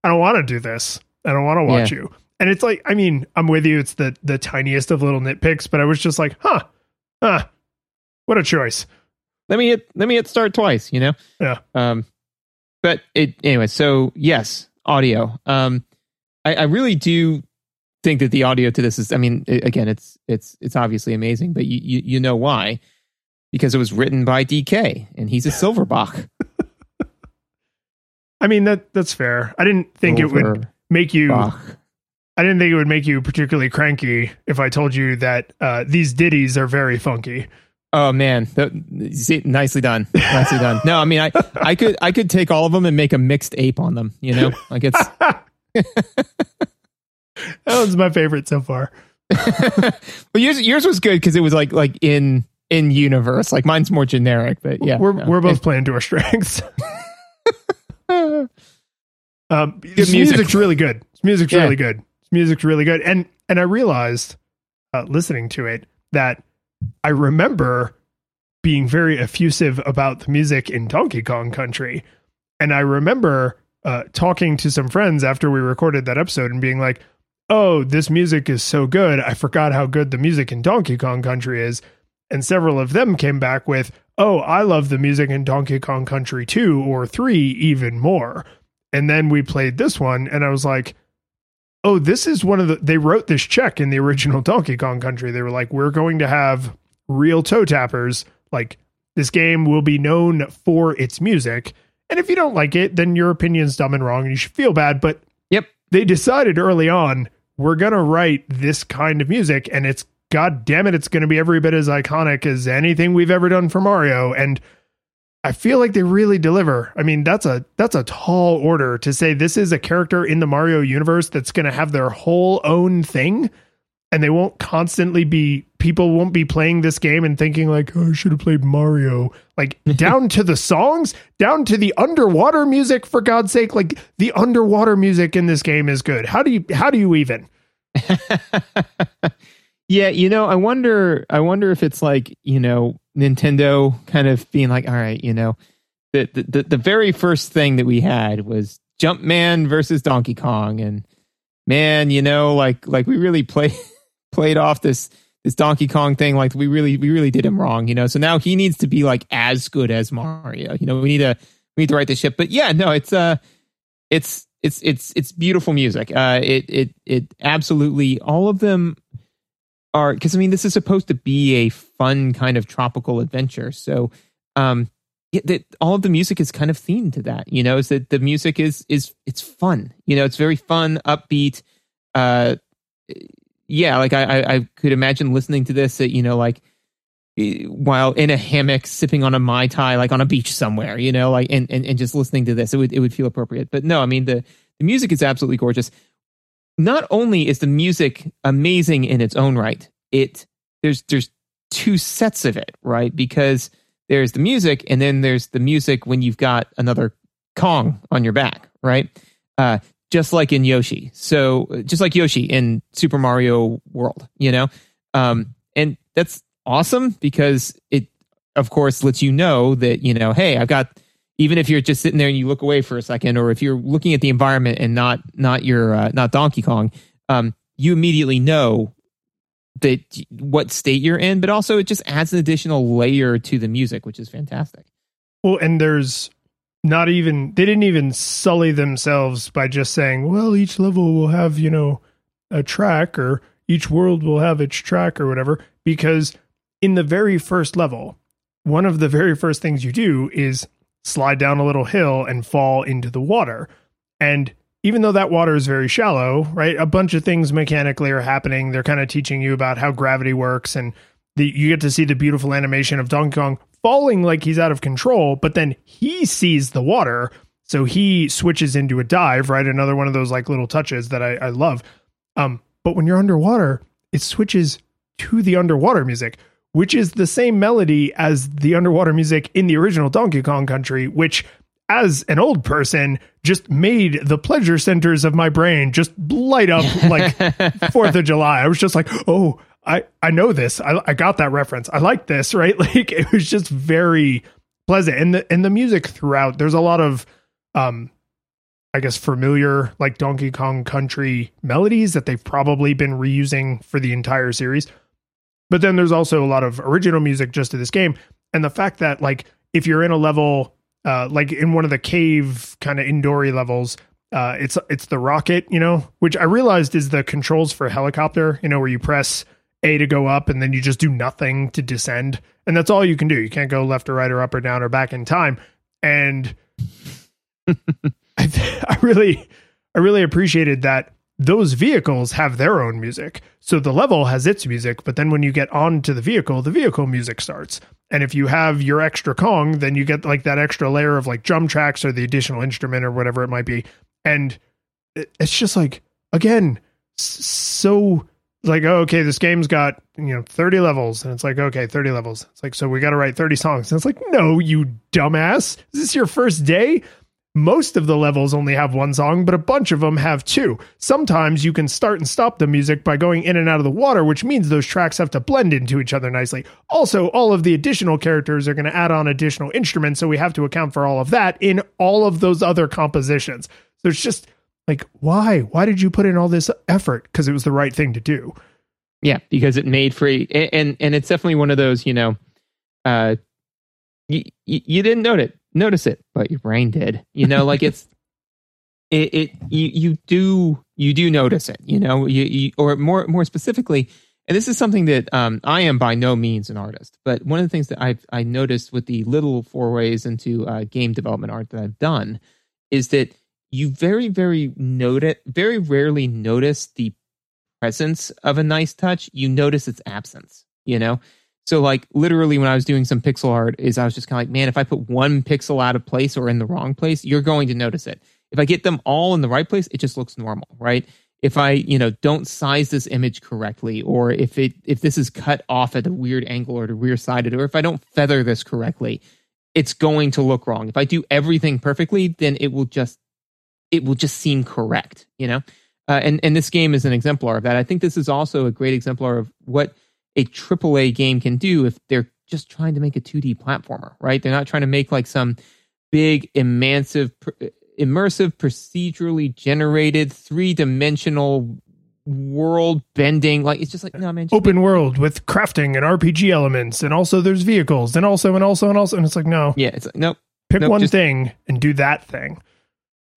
S2: I don't want to do this. I don't want to watch
S3: Yeah.
S2: you. And it's like, I mean, I'm with you. It's the the tiniest of little nitpicks, but I was just like, huh, huh, what a choice.
S3: let me hit let me hit start twice, you know?
S2: Yeah.
S3: Um but it anyway, so yes, audio. Um I, I really do think that the audio to this is I mean, i again, it's it's it's obviously amazing, but you you, you know why? Because it was written by DK and he's a Silverbach.
S2: I mean that that's fair. I didn't think it would make you.
S3: Silverbach.
S2: I didn't think it would make you particularly cranky if I told you that uh, these ditties are very funky.
S3: Oh man, that, see, nicely done, nicely done. No, I mean, I, I could, I could take all of them and make a mixed ape on them. You know, like it's.
S2: That was my favorite so far.
S3: but yours, yours was good because it was like, like in in universe. Like mine's more generic, but yeah,
S2: we're
S3: no.
S2: we're both playing to our strengths. um, this
S3: music.
S2: music's really good. This music's
S3: Yeah.
S2: really good. Music's really good. And and I realized uh, listening to it that I remember being very effusive about the music in Donkey Kong Country, and I remember uh, talking to some friends after we recorded that episode and being like, "Oh, this music is so good. I forgot how good the music in Donkey Kong Country is." And several of them came back with, "Oh, I love the music in Donkey Kong Country 2 or 3 even more." And then we played this one and I was like, "Oh, this is one of the they wrote this check in the original Donkey Kong Country. They were like, "We're going to have real toe tappers. Like this game will be known for its music. And if you don't like it, then your opinion's dumb and wrong and you should feel bad, but
S3: Yep.
S2: they decided early on we're to write this kind of music and it's god damn it it's to be every bit as iconic as anything we've ever done for Mario and I feel like they really deliver. I mean, that's a that's a tall order to say this is a character in the Mario universe that's to have their whole own thing and they won't constantly be people won't be playing this game and thinking like oh, I should have played Mario. Like down to the songs down to the underwater music for god's sake. Like the underwater music in this game is good. How do you how do you even?
S3: Yeah, you know, I wonder I wonder if it's like, you know, Nintendo kind of being like, all right, you know, the the, the, very first thing that we had was Jumpman versus Donkey Kong. And man, you know, like like we really play played off this this Donkey Kong thing like we really we really did him wrong, you know. So now he needs to be like as good as Mario. You know, we need to we need to write the ship. But yeah, no, it's uh it's it's it's it's beautiful music. Uh it it it absolutely all of them are because I mean this is supposed to be a fun kind of tropical adventure. So um that all of the music is kind of themed to that, you know, is that the music is is it's fun. You know, it's very fun, upbeat. uh, yeah, like I, I, could imagine listening to this at, you know, like while in a hammock sipping on a mai tai like on a beach somewhere you know like and, and, and just listening to this it would it would feel appropriate. But no i mean the the music is absolutely gorgeous. Not only is the music amazing in its own right it there's there's two sets of it right? Because there's the music and then there's the music when you've got another kong on your back right? Uh just like in yoshi so just like yoshi in super mario world you know um and that's awesome because it, of course, lets you know that, you know, hey, I've got, even if you're just sitting there and you look away for a second, or if you're looking at the environment and not, not your, uh, not Donkey Kong, um, you immediately know that what state you're in, but also it just adds an additional layer to the music, which is fantastic.
S2: Well, and there's not even they didn't even sully themselves by just saying, well, each level will have, you know, a track or each world will have its track or whatever, because in the very first level, one of the very first things you do is slide down a little hill and fall into the water. And even though that water is very shallow, right? A bunch of things mechanically are happening. They're kind of teaching you about how gravity works and the, you get to see the beautiful animation of Donkey Kong falling like he's out of control, but then he sees the water. So he switches into a dive, right? Another one of those like little touches that I, I love. Um, but when you're underwater, it switches to the underwater music, which is the same melody as the underwater music in the original Donkey Kong Country, which as an old person just made the pleasure centers of my brain just light up like Fourth of July. I was just like, oh, I, I know this. I, I got that reference. I like this, right? Like it was just very pleasant. And the and the music throughout, there's a lot of um I guess familiar like Donkey Kong Country melodies that they've probably been reusing for the entire series. But then there's also a lot of original music just to this game. And the fact that like if you're in a level uh like in one of the cave kind of indoory levels, uh it's it's the rocket, you know, which I realized is the controls for helicopter, you know, where you press A to go up and then you just do nothing to descend. And that's all you can do. You can't go left or right or up or down or back in time. And I, I really I really appreciated that those vehicles have their own music. So the level has its music, but then when you get onto the vehicle, the vehicle music starts. And if you have your extra Kong, then you get like that extra layer of like drum tracks or the additional instrument or whatever it might be. And it's just like, again, so like, oh, okay, this game's got, you know, 30 levels. And it's like, okay, 30 levels. It's like, so we got to write 30 songs. And it's like, no, you dumbass. Is this your first day? most of the levels only have one song, but a bunch of them have two. Sometimes you can start and stop the music by going in and out of the water, which means those tracks have to blend into each other nicely. Also, all of the additional characters are going to add on additional instruments, so we have to account for all of that in all of those other compositions. So it's just like, why? Why did you put in all this effort? Because it was the right thing to do.
S3: Yeah, because it made free, and and, and it's definitely one of those, you know, uh, you, you didn't note it notice it, but your brain did. You know, like it's it, it you you do you do notice it. You know, you, you or more more specifically, and this is something that um, I am by no means an artist, but one of the things that I've I noticed with the little forays into uh, game development art that I've done is that you very very notice, very rarely notice the presence of a nice touch. You notice its absence. You know, so like literally when I was doing some pixel art is I was just kind of like, man, if I put one pixel out of place or in the wrong place, you're going to notice it. If I get them all in the right place, it just looks normal, right? If I, you know, don't size this image correctly, or if it if this is cut off at a weird angle or at a rear sided, or if I don't feather this correctly, it's going to look wrong. If I do everything perfectly, then it will just it will just seem correct, you know? Uh, and and this game is an exemplar of that. I think this is also a great exemplar of what a AAA game can do if they're just trying to make a 2D platformer, right? They're not trying to make like some big, immersive, immersive, procedurally generated, three dimensional world bending. Like it's just like no man.
S2: Open world with crafting and RPG elements, and also there's vehicles, and also and also and also, and it's like no,
S3: yeah, it's like nope.
S2: Pick
S3: nope,
S2: one just, thing and do that thing,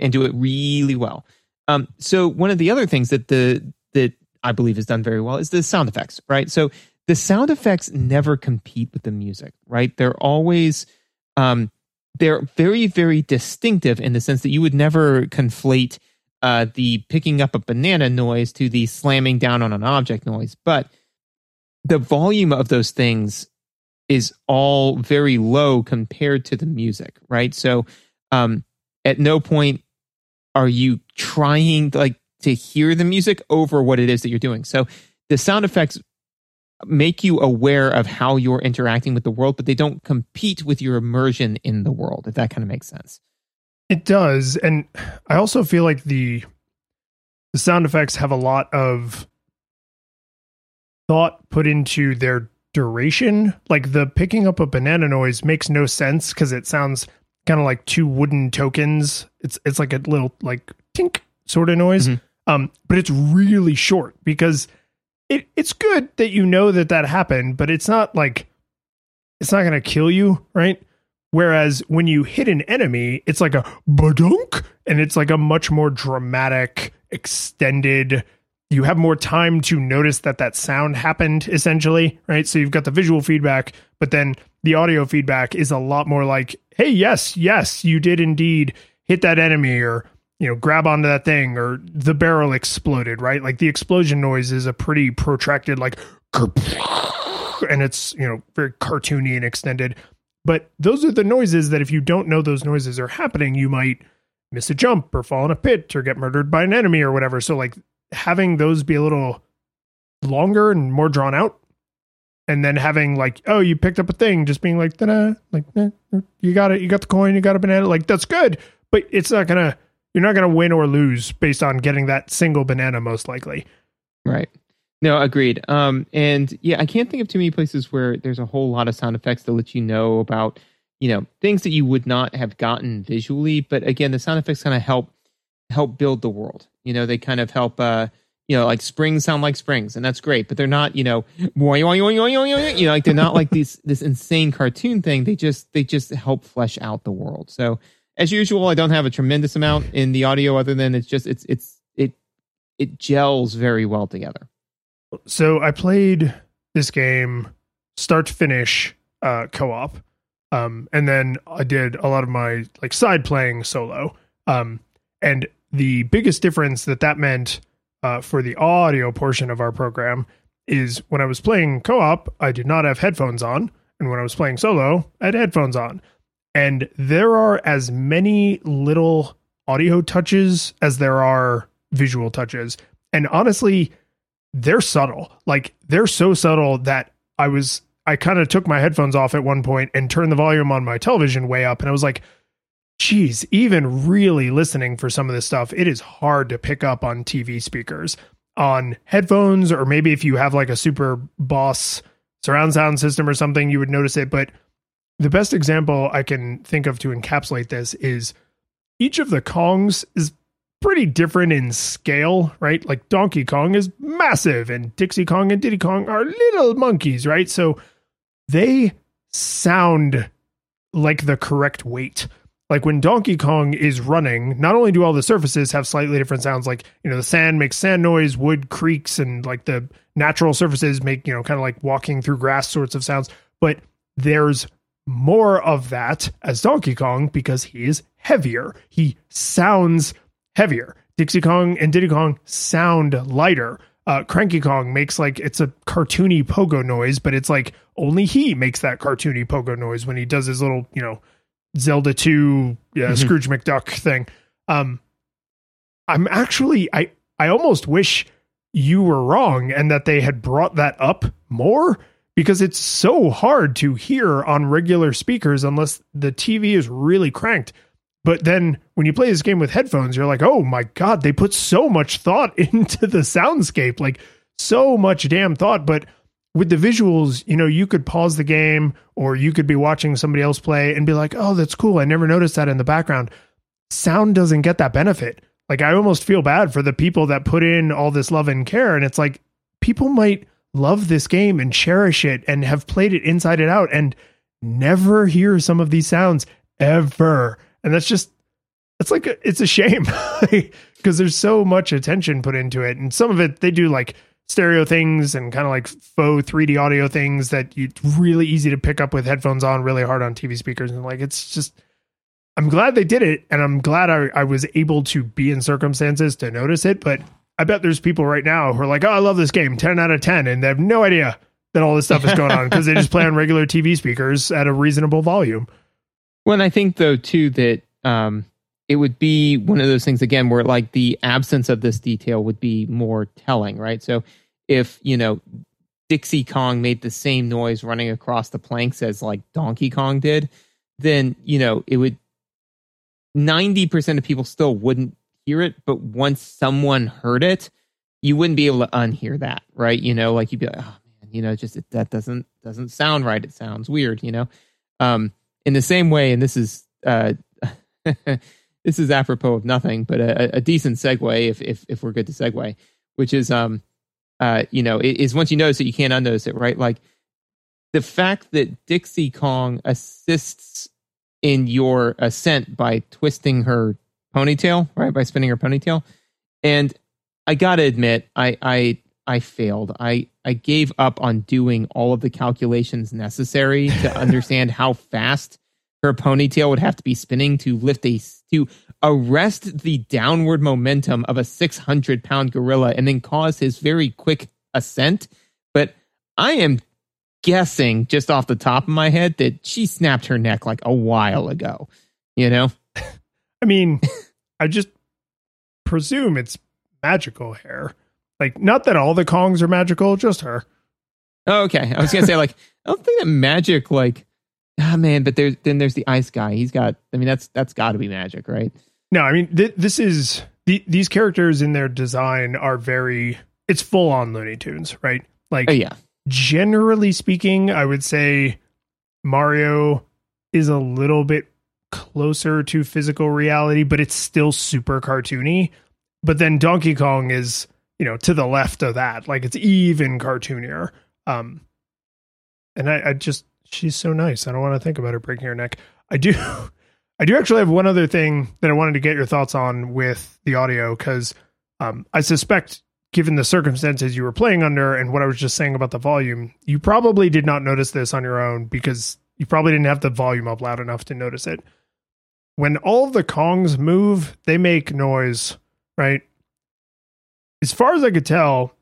S3: and do it really well. Um, so one of the other things that the that I believe is done very well is the sound effects, right? So the sound effects never compete with the music, right? They're always um, they're very very distinctive in the sense that you would never conflate uh, the picking up a banana noise to the slamming down on an object noise. But the volume of those things is all very low compared to the music, right? So um, at no point are you trying like to hear the music over what it is that you're doing. So the sound effects make you aware of how you're interacting with the world, but they don't compete with your immersion in the world, if that kind of makes sense.
S2: It does. And I also feel like the the sound effects have a lot of thought put into their duration. Like the picking up a banana noise makes no sense because it sounds kind of like two wooden tokens. It's it's like a little like tink sort of noise. Mm-hmm. Um, but it's really short because it it's good that you know that that happened, but it's not like it's not going to kill you, right? Whereas when you hit an enemy, it's like a badunk, and it's like a much more dramatic, extended. You have more time to notice that that sound happened, essentially, right? So you've got the visual feedback, but then the audio feedback is a lot more like, "Hey, yes, yes, you did indeed hit that enemy," or you know, grab onto that thing, or the barrel exploded, right? Like the explosion noise is a pretty protracted, like, and it's you know very cartoony and extended but those are the noises that if you don't know those noises are happening, you might miss a jump or fall in a pit or get murdered by an enemy or whatever. So like having those be a little longer and more drawn out and then having like oh you picked up a thing just being like da like eh, you got it you got the coin you got a banana like that's good but it's not gonna you're not gonna win or lose based on getting that single banana most likely
S3: right no, agreed. Um, and yeah, I can't think of too many places where there's a whole lot of sound effects to let you know about, you know, things that you would not have gotten visually. But again, the sound effects kind of help help build the world. You know, they kind of help. Uh, you know, like springs sound like springs, and that's great. But they're not, you know, you know, like they're not like these this insane cartoon thing. They just they just help flesh out the world. So as usual, I don't have a tremendous amount in the audio other than it's just it's it's it it gels very well together.
S2: So I played this game start to finish uh, co-op, um, and then I did a lot of my like side playing solo. Um, and the biggest difference that that meant uh, for the audio portion of our program is when I was playing co-op, I did not have headphones on, and when I was playing solo, I had headphones on. And there are as many little audio touches as there are visual touches. And honestly, they're subtle. Like they're so subtle that I was I kind of took my headphones off at one point and turned the volume on my television way up and I was like, geez, even really listening for some of this stuff, it is hard to pick up on TV speakers. On headphones, or maybe if you have like a super boss surround sound system or something, you would notice it. But the best example I can think of to encapsulate this is each of the Kongs is pretty different in scale, right? Like Donkey Kong is massive and Dixie Kong and Diddy Kong are little monkeys, right? So they sound like the correct weight. Like when Donkey Kong is running, not only do all the surfaces have slightly different sounds, like, you know, the sand makes sand noise, wood creaks, and like the natural surfaces make, you know, kind of like walking through grass sorts of sounds, but there's more of that as Donkey Kong because he is heavier. He sounds heavier. Dixie Kong and Diddy Kong sound lighter. Uh, Cranky Kong makes like it's a cartoony pogo noise, but it's like only he makes that cartoony pogo noise when he does his little, you know, Zelda 2 yeah, mm-hmm. Scrooge McDuck thing. Um, I'm actually I I almost wish you were wrong and that they had brought that up more because it's so hard to hear on regular speakers unless the TV is really cranked. But then when you play this game with headphones, you're like, oh my God, they put so much thought into the soundscape, like so much damn thought. But with the visuals, you know, you could pause the game or you could be watching somebody else play and be like, oh, that's cool. I never noticed that in the background. Sound doesn't get that benefit. Like, I almost feel bad for the people that put in all this love and care. And it's like, people might love this game and cherish it and have played it inside and out and never hear some of these sounds ever and that's just it's like a, it's a shame because there's so much attention put into it and some of it they do like stereo things and kind of like faux 3d audio things that you really easy to pick up with headphones on really hard on tv speakers and like it's just I'm glad they did it, and I'm glad I, I was able to be in circumstances to notice it. But I bet there's people right now who are like, "Oh, I love this game, ten out of 10, and they have no idea that all this stuff is going on because they just play on regular TV speakers at a reasonable volume.
S3: Well, and I think though too that um, it would be one of those things again where like the absence of this detail would be more telling, right? So if you know Dixie Kong made the same noise running across the planks as like Donkey Kong did, then you know it would. Ninety percent of people still wouldn't hear it, but once someone heard it, you wouldn't be able to unhear that, right? You know, like you'd be like, oh man, you know, just that doesn't doesn't sound right. It sounds weird, you know. Um, in the same way, and this is uh, this is apropos of nothing, but a, a, decent segue if if if we're good to segue, which is um, uh, you know, is once you notice it, you can't unnotice it, right? Like the fact that Dixie Kong assists in your ascent by twisting her ponytail, right? By spinning her ponytail. And I gotta admit, I I I failed. I I gave up on doing all of the calculations necessary to understand how fast her ponytail would have to be spinning to lift a to arrest the downward momentum of a 600 pound gorilla and then cause his very quick ascent. But I am guessing just off the top of my head that she snapped her neck like a while ago. You know?
S2: I mean, I just presume it's magical hair. Like, not that all the Kongs are magical, just her.
S3: Oh, okay. I was gonna say like I don't think that magic like ah man, but there's then there's the ice guy. He's got. I mean, that's that's got to be magic, right?
S2: No, I mean th- this is the, these characters in their design are very. It's full on Looney Tunes, right? Like,
S3: oh yeah.
S2: Generally speaking, I would say Mario is a little bit closer to physical reality, but it's still super cartoony. But then Donkey Kong is, you know, to the left of that. Like it's even cartoonier. Um, and I, I just she's so nice. I don't want to think about her breaking her neck. I do. I do actually have one other thing that I wanted to get your thoughts on with the audio because um, I suspect, given the circumstances you were playing under and what I was just saying about the volume, you probably did not notice this on your own because you probably didn't have the volume up loud enough to notice it when all the Kongs move, they make noise, right? As far as I could tell,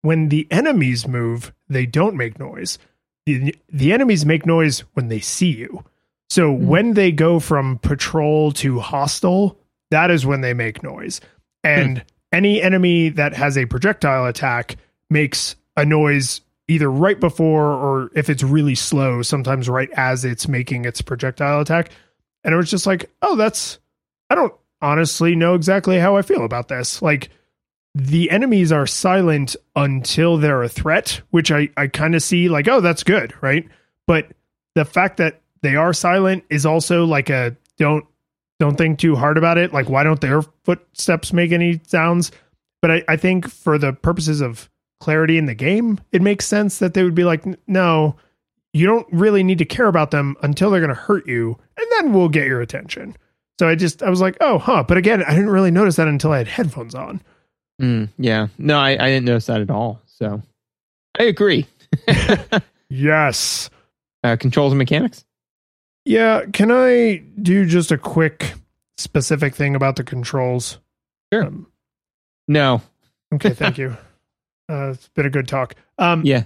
S2: when the enemies move, they don't make noise. The, the enemies make noise when they see you. So mm-hmm. when they go from patrol to hostile, that is when they make noise. And mm-hmm. any enemy that has a projectile attack makes a noise either right before or if it's really slow, sometimes right as it's making its projectile attack. And it was just like, oh, that's, I don't honestly know exactly how I feel about this. Like, the enemies are silent until they're a threat, which I, I kind of see like, oh, that's good, right? But the fact that they are silent is also like a don't don't think too hard about it. Like, why don't their footsteps make any sounds? But I, I think for the purposes of clarity in the game, it makes sense that they would be like, no, you don't really need to care about them until they're going to hurt you, and then we'll get your attention. So I just, I was like, oh, huh. But again, I didn't really notice that until I had headphones on.
S3: Mm, yeah. No, I, I didn't notice that at all. So I agree.
S2: yes.
S3: Uh, controls and mechanics?
S2: Yeah. Can I do just a quick specific thing about the controls?
S3: Sure. Um, no.
S2: okay. Thank you. Uh, it's been a good talk. Um,
S3: yeah.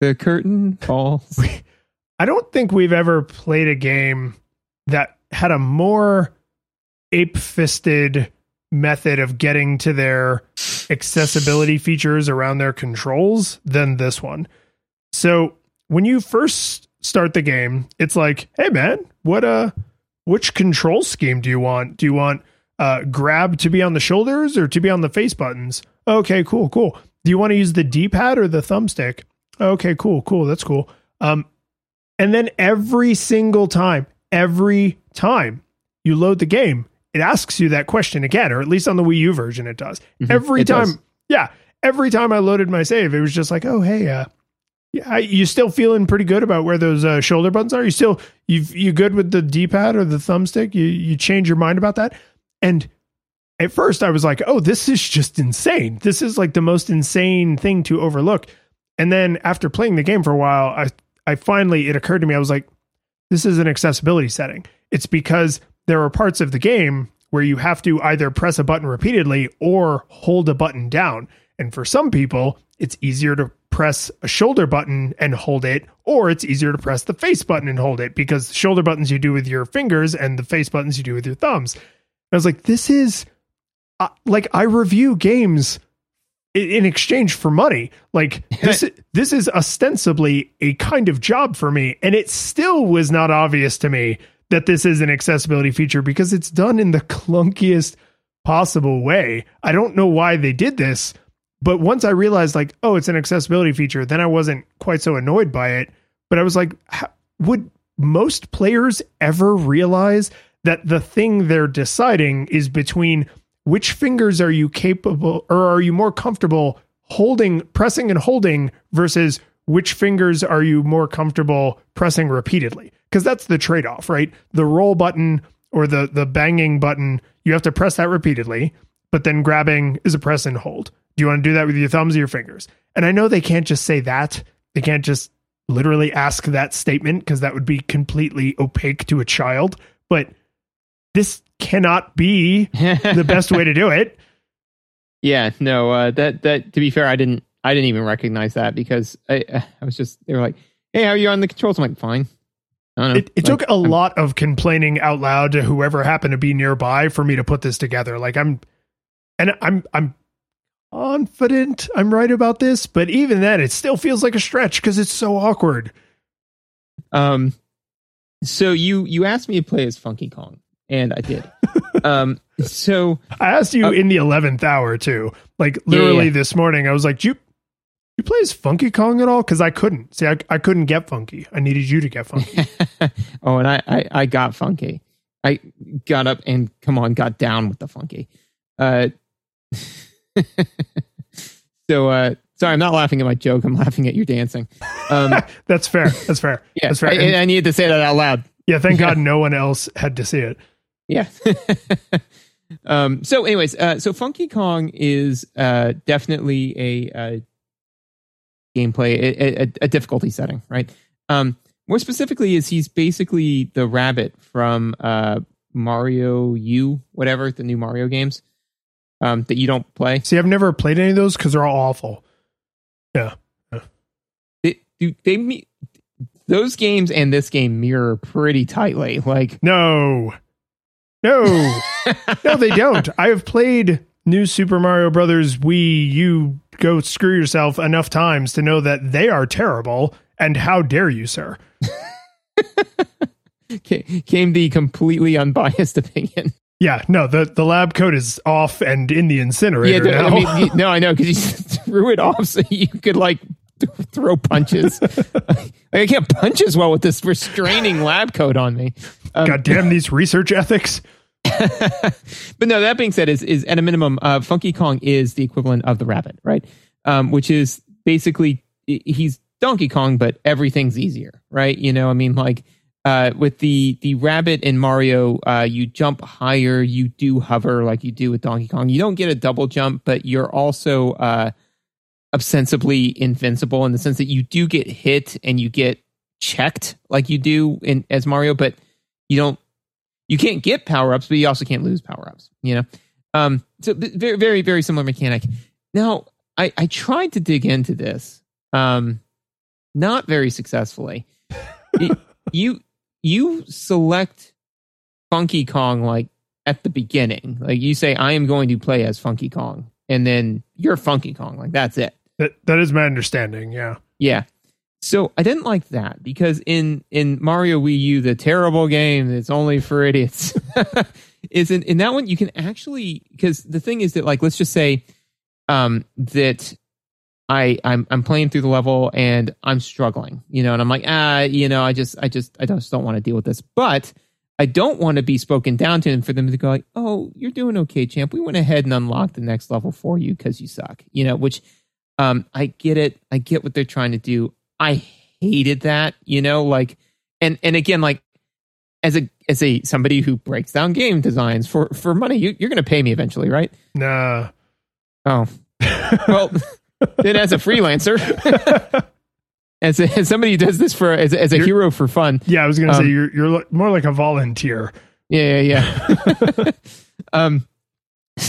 S3: The curtain falls.
S2: I don't think we've ever played a game that had a more ape fisted method of getting to their accessibility features around their controls than this one. So when you first start the game, it's like, hey man, what uh which control scheme do you want? Do you want uh grab to be on the shoulders or to be on the face buttons? Okay, cool, cool. Do you want to use the D-pad or the thumbstick? Okay, cool, cool. That's cool. Um, and then every single time, every time you load the game, it asks you that question again, or at least on the Wii U version, it does. Mm-hmm. Every it time, does. yeah, every time I loaded my save, it was just like, oh hey, uh, yeah, you still feeling pretty good about where those uh, shoulder buttons are? You still you you good with the D pad or the thumbstick? You you change your mind about that? And at first, I was like, oh, this is just insane. This is like the most insane thing to overlook. And then after playing the game for a while, I I finally it occurred to me I was like, this is an accessibility setting. It's because there are parts of the game where you have to either press a button repeatedly or hold a button down. And for some people, it's easier to press a shoulder button and hold it, or it's easier to press the face button and hold it because shoulder buttons you do with your fingers and the face buttons you do with your thumbs. I was like, this is uh, like I review games in exchange for money. Like this, this is ostensibly a kind of job for me, and it still was not obvious to me that this is an accessibility feature because it's done in the clunkiest possible way. I don't know why they did this, but once I realized like, oh, it's an accessibility feature, then I wasn't quite so annoyed by it. But I was like, would most players ever realize that the thing they're deciding is between which fingers are you capable or are you more comfortable holding, pressing and holding versus which fingers are you more comfortable pressing repeatedly? Because that's the trade off, right? The roll button or the, the banging button, you have to press that repeatedly, but then grabbing is a press and hold. Do you want to do that with your thumbs or your fingers? And I know they can't just say that. They can't just literally ask that statement because that would be completely opaque to a child. But this cannot be the best way to do it.
S3: Yeah, no, uh, that that to be fair, I didn't I didn't even recognize that because I I was just they were like, "Hey, how are you on the controls?" I'm like, "Fine."
S2: It, it like, took a I'm, lot of complaining out loud to whoever happened to be nearby for me to put this together. Like I'm, and I'm I'm confident I'm right about this, but even then, it still feels like a stretch because it's so awkward.
S3: Um, so you you asked me to play as Funky Kong, and I did. um, so
S2: I asked you uh, in the eleventh hour too. Like literally yeah, yeah. this morning, I was like, "You you play as Funky Kong at all?" Because I couldn't. See, I, I couldn't get Funky. I needed you to get Funky.
S3: oh, and I, I I got Funky. I got up and come on, got down with the Funky. Uh, so uh, sorry, I'm not laughing at my joke. I'm laughing at your dancing. Um,
S2: That's fair. That's fair.
S3: Yeah,
S2: That's fair.
S3: I, I needed to say that out loud.
S2: Yeah, thank God no one else had to see it.
S3: Yeah. um, so, anyways, uh, so Funky Kong is uh, definitely a, a gameplay, a, a, a, difficulty setting, right? Um, more specifically, is he's basically the rabbit from uh, Mario U, whatever the new Mario games um, that you don't play.
S2: See, I've never played any of those because they're all awful. Yeah. yeah.
S3: They, they those games and this game mirror pretty tightly. Like
S2: no, no, no, they don't. I have played New Super Mario Brothers Wii U go screw yourself enough times to know that they are terrible. And how dare you, sir?
S3: Came the completely unbiased opinion.
S2: Yeah, no, the, the lab coat is off and in the incinerator yeah, now.
S3: I mean, no, I know because you threw it off so you could like throw punches. I can't punch as well with this restraining lab coat on me.
S2: Um, God damn these research ethics.
S3: but no, that being said, is is at a minimum, uh, Funky Kong is the equivalent of the rabbit, right? Um, which is basically he's Donkey Kong, but everything's easier, right? You know, I mean, like uh, with the the rabbit in Mario, uh, you jump higher, you do hover like you do with Donkey Kong. You don't get a double jump, but you're also uh, ostensibly invincible in the sense that you do get hit and you get checked like you do in as Mario, but you don't. You can't get power ups, but you also can't lose power ups. You know, um, so very very very similar mechanic. Now, I I tried to dig into this, um, not very successfully. It, you you select Funky Kong like at the beginning. Like you say, I am going to play as Funky Kong, and then you're Funky Kong. Like that's it.
S2: That that is my understanding. Yeah.
S3: Yeah. So I didn't like that because in in Mario Wii U, the terrible game that's only for idiots, is in in that one you can actually because the thing is that like let's just say um that I I'm I'm playing through the level and I'm struggling, you know, and I'm like, ah, you know, I just I just I just don't want to deal with this. But I don't want to be spoken down to and for them to go like, oh, you're doing okay, champ. We went ahead and unlocked the next level for you because you suck, you know. Which um, I get it. I get what they're trying to do. I hated that, you know, like, and and again, like as a as a somebody who breaks down game designs for for money, you, you're going to pay me eventually, right?
S2: Nah.
S3: Oh, well. then as a freelancer. as, a, as somebody who does this for as, a- as a
S2: You're-
S3: hero for fun.
S2: Yeah, I was gonna
S3: Um,
S2: say you're you're more like a volunteer.
S3: Yeah, yeah, yeah. um,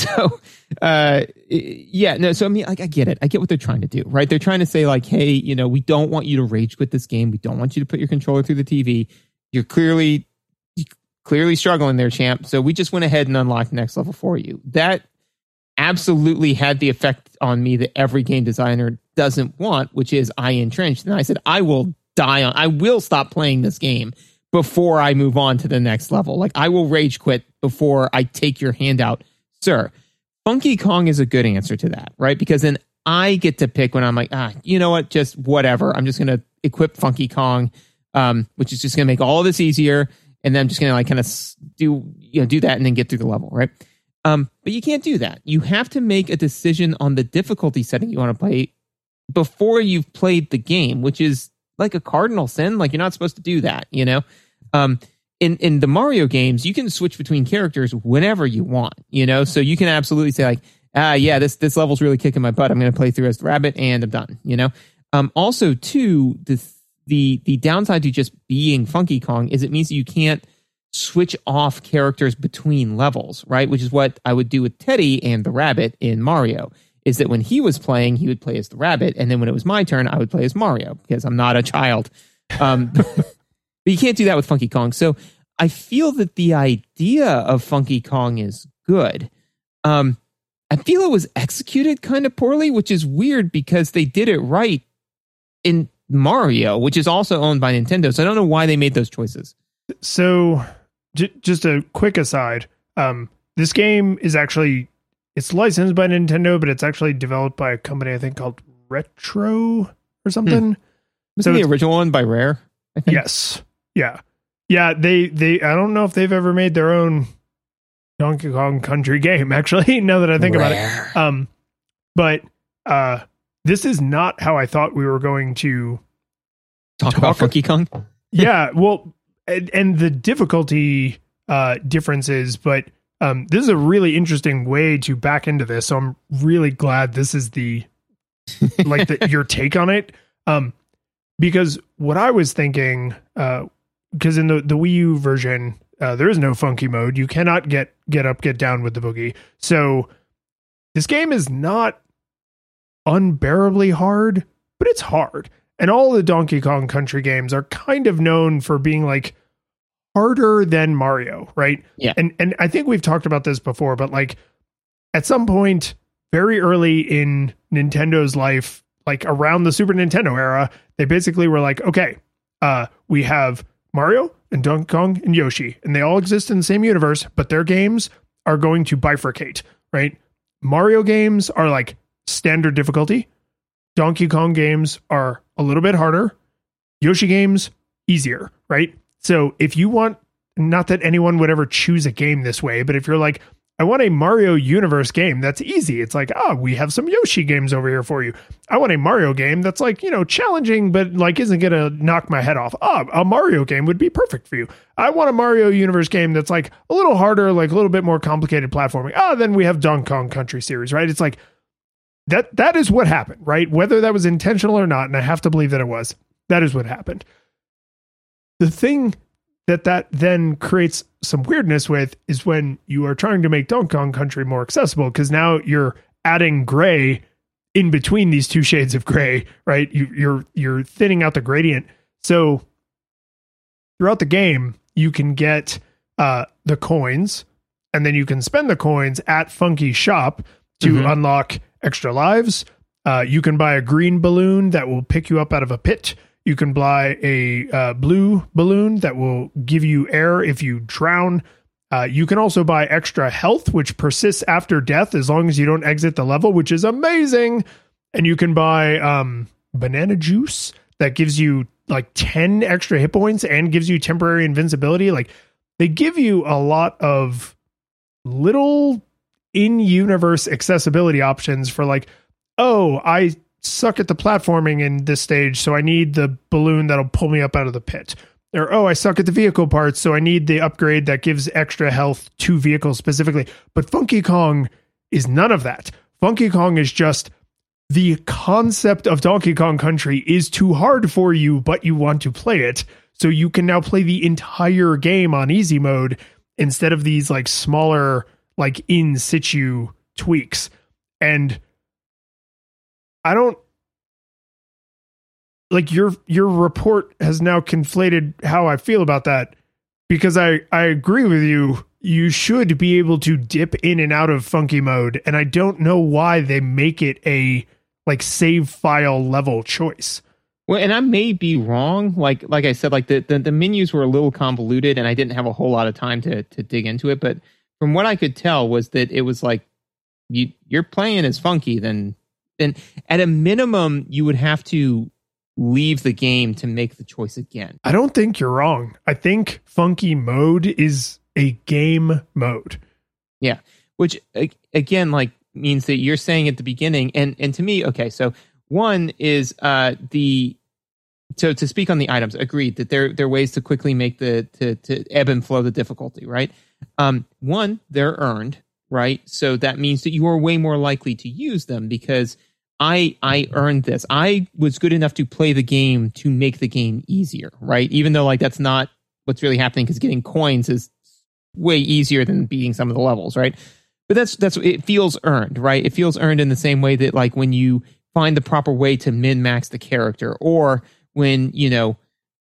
S3: so, uh, yeah, no. So I mean, like, I get it. I get what they're trying to do, right? They're trying to say like, hey, you know, we don't want you to rage quit this game. We don't want you to put your controller through the TV. You're clearly, clearly struggling there, champ. So we just went ahead and unlocked next level for you. That absolutely had the effect on me that every game designer doesn't want, which is I entrenched. And I said, I will die on, I will stop playing this game before I move on to the next level. Like I will rage quit before I take your hand out, sir. Funky Kong is a good answer to that, right? Because then I get to pick when I'm like, ah, you know what? Just whatever. I'm just going to equip Funky Kong, um, which is just going to make all this easier. And then I'm just going to like kind of do, you know, do that and then get through the level, right? Um, but you can't do that. You have to make a decision on the difficulty setting you want to play before you've played the game, which is like a cardinal sin. Like you're not supposed to do that, you know? Um, in, in the Mario games, you can switch between characters whenever you want, you know? So you can absolutely say like, ah, yeah, this, this level's really kicking my butt. I'm going to play through as the rabbit and I'm done, you know? Um, also too, the, the, the downside to just being Funky Kong is it means you can't switch off characters between levels, right? Which is what I would do with Teddy and the rabbit in Mario. Is that when he was playing, he would play as the rabbit, and then when it was my turn, I would play as Mario because I'm not a child. Um, but you can't do that with Funky Kong. So I feel that the idea of Funky Kong is good. Um, I feel it was executed kind of poorly, which is weird because they did it right in Mario, which is also owned by Nintendo. So I don't know why they made those choices.
S2: So, j- just a quick aside. Um, this game is actually it's licensed by Nintendo, but it's actually developed by a company I think called Retro or something.
S3: Was
S2: So
S3: the original one by Rare? I think.
S2: Yes. Yeah. Yeah, they they I don't know if they've ever made their own Donkey Kong Country game actually, now that I think about it. Um but uh this is not how I thought we were going to
S3: Talk,
S2: Talk-
S3: about Funky Kong.
S2: yeah well and, and the difficulty uh differences but um this is a really interesting way to back into this so i'm really glad this is the like the, your take on it um because what i was thinking uh because in the the wii u version uh there is no funky mode you cannot get get up get down with the boogie so this game is not unbearably hard but it's hard and all the Donkey Kong Country games are kind of known for being like harder than Mario, right?
S3: Yeah.
S2: And and I think we've talked about this before, but like at some point very early in Nintendo's life, like around the Super Nintendo era, they basically were like, okay, uh, we have Mario and Donkey Kong and Yoshi, and they all exist in the same universe, but their games are going to bifurcate, right? Mario games are like standard difficulty. Donkey Kong games are a little bit harder. Yoshi games easier, right? So if you want not that anyone would ever choose a game this way, but if you're like I want a Mario Universe game that's easy. It's like, ah, we have some Yoshi games over here for you. I want a Mario game that's like, you know, challenging, but like isn't going to knock my head off. Ah, a Mario game would be perfect for you. I want a Mario Universe game that's like a little harder, like a little bit more complicated platforming. Ah, then we have Donkey Kong Country series, right? It's like that that is what happened, right? Whether that was intentional or not, and I have to believe that it was. That is what happened. The thing that that then creates some weirdness with is when you are trying to make Donkey Kong Country more accessible because now you're adding gray in between these two shades of gray, right? You, you're you're thinning out the gradient. So throughout the game, you can get uh, the coins, and then you can spend the coins at Funky Shop to
S3: Mhm.
S2: unlock extra lives. Uh, you can buy a green balloon that will pick you up out of a pit. You can buy a uh, blue balloon that will give you air if you drown. Uh, you can also buy extra health, which persists after death as long as you don't exit the level, which is amazing. And you can buy um, banana juice that gives you like 10 extra hit points and gives you temporary invincibility. Like they give you a lot of little in universe accessibility options for like, oh, I suck at the platforming in this stage, so I need the balloon that'll pull me up out of the pit. Or, oh, I suck at the vehicle parts, so I need the upgrade that gives extra health to vehicles specifically. But Funky Kong is none of that. Funky Kong is just the concept of Donkey Kong Country is too hard for you, but you want to play it. So you can now play the entire game on easy mode instead of these like smaller, like in situ tweaks. And I don't like your your report has now conflated how I feel about that because I I agree with you you should be able to dip in and out of funky mode and I don't know why they make it a like save file level choice.
S3: Well, and I may be wrong. Like like I said, like the, the, the menus were a little convoluted, and I didn't have a whole lot of time to to dig into it. But from what I could tell, was that it was like you you're playing as funky. Then then at a minimum, you would have to leave the game to make the choice again.
S2: I don't think you're wrong. I think funky mode is a game mode.
S3: Yeah, which again, like means that you're saying at the beginning, and and to me, okay, so one is uh, the so to speak on the items, agreed that there there are ways to quickly make the to to ebb and flow the difficulty, right? Um, one, they're earned, right? So that means that you are way more likely to use them because I I earned this. I was good enough to play the game to make the game easier, right? Even though like that's not what's really happening because getting coins is way easier than beating some of the levels, right? But that's that's it feels earned, right? It feels earned in the same way that like when you find the proper way to min max the character, or when you know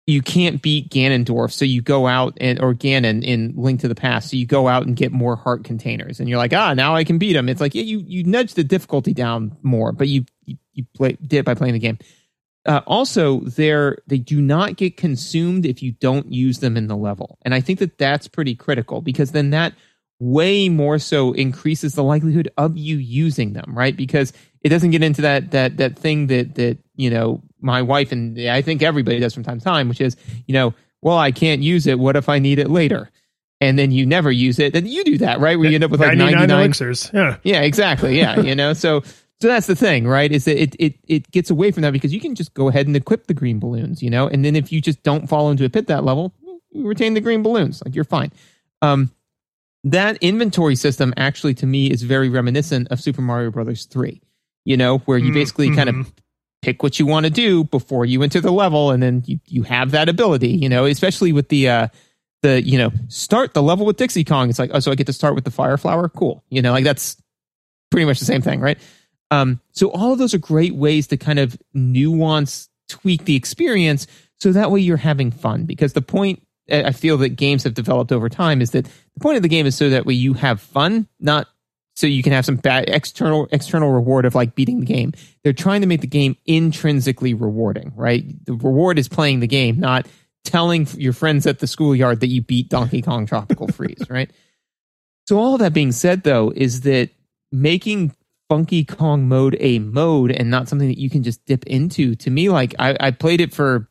S3: you can't beat Ganondorf, so you go out and or Ganon in Link to the Past, so you go out and get more heart containers, and you're like, ah, now I can beat him. It's like yeah, you you nudge the difficulty down more, but you you, you play did it by playing the game. Uh, also, they're they do not get consumed if you don't use them in the level, and I think that that's pretty critical because then that way more so increases the likelihood of you using them, right? Because it doesn't get into that that that thing that that you know my wife and I think everybody does from time to time, which is you know, well, I can't use it. What if I need it later? And then you never use it. Then you do that, right? Where you end up with like 99, 99
S2: elixirs. Yeah.
S3: Yeah, exactly. Yeah. you know, so so that's the thing, right? Is that it, it it gets away from that because you can just go ahead and equip the green balloons, you know, and then if you just don't fall into a pit that level, you retain the green balloons, like you're fine. Um, that inventory system actually to me is very reminiscent of Super Mario Brothers 3. You know, where you mm, basically mm-hmm. kind of pick what you want to do before you enter the level and then you, you have that ability, you know, especially with the uh the, you know, start the level with Dixie Kong. It's like, oh, so I get to start with the fire flower? Cool. You know, like that's pretty much the same thing, right? Um, so all of those are great ways to kind of nuance, tweak the experience so that way you're having fun because the point I feel that games have developed over time is that the point of the game is so that way you have fun, not so you can have some bad external external reward of like beating the game. They're trying to make the game intrinsically rewarding, right? The reward is playing the game, not telling your friends at the schoolyard that you beat Donkey Kong Tropical Freeze, right? So all that being said though is that making Funky Kong mode a mode and not something that you can just dip into to me like I, I played it for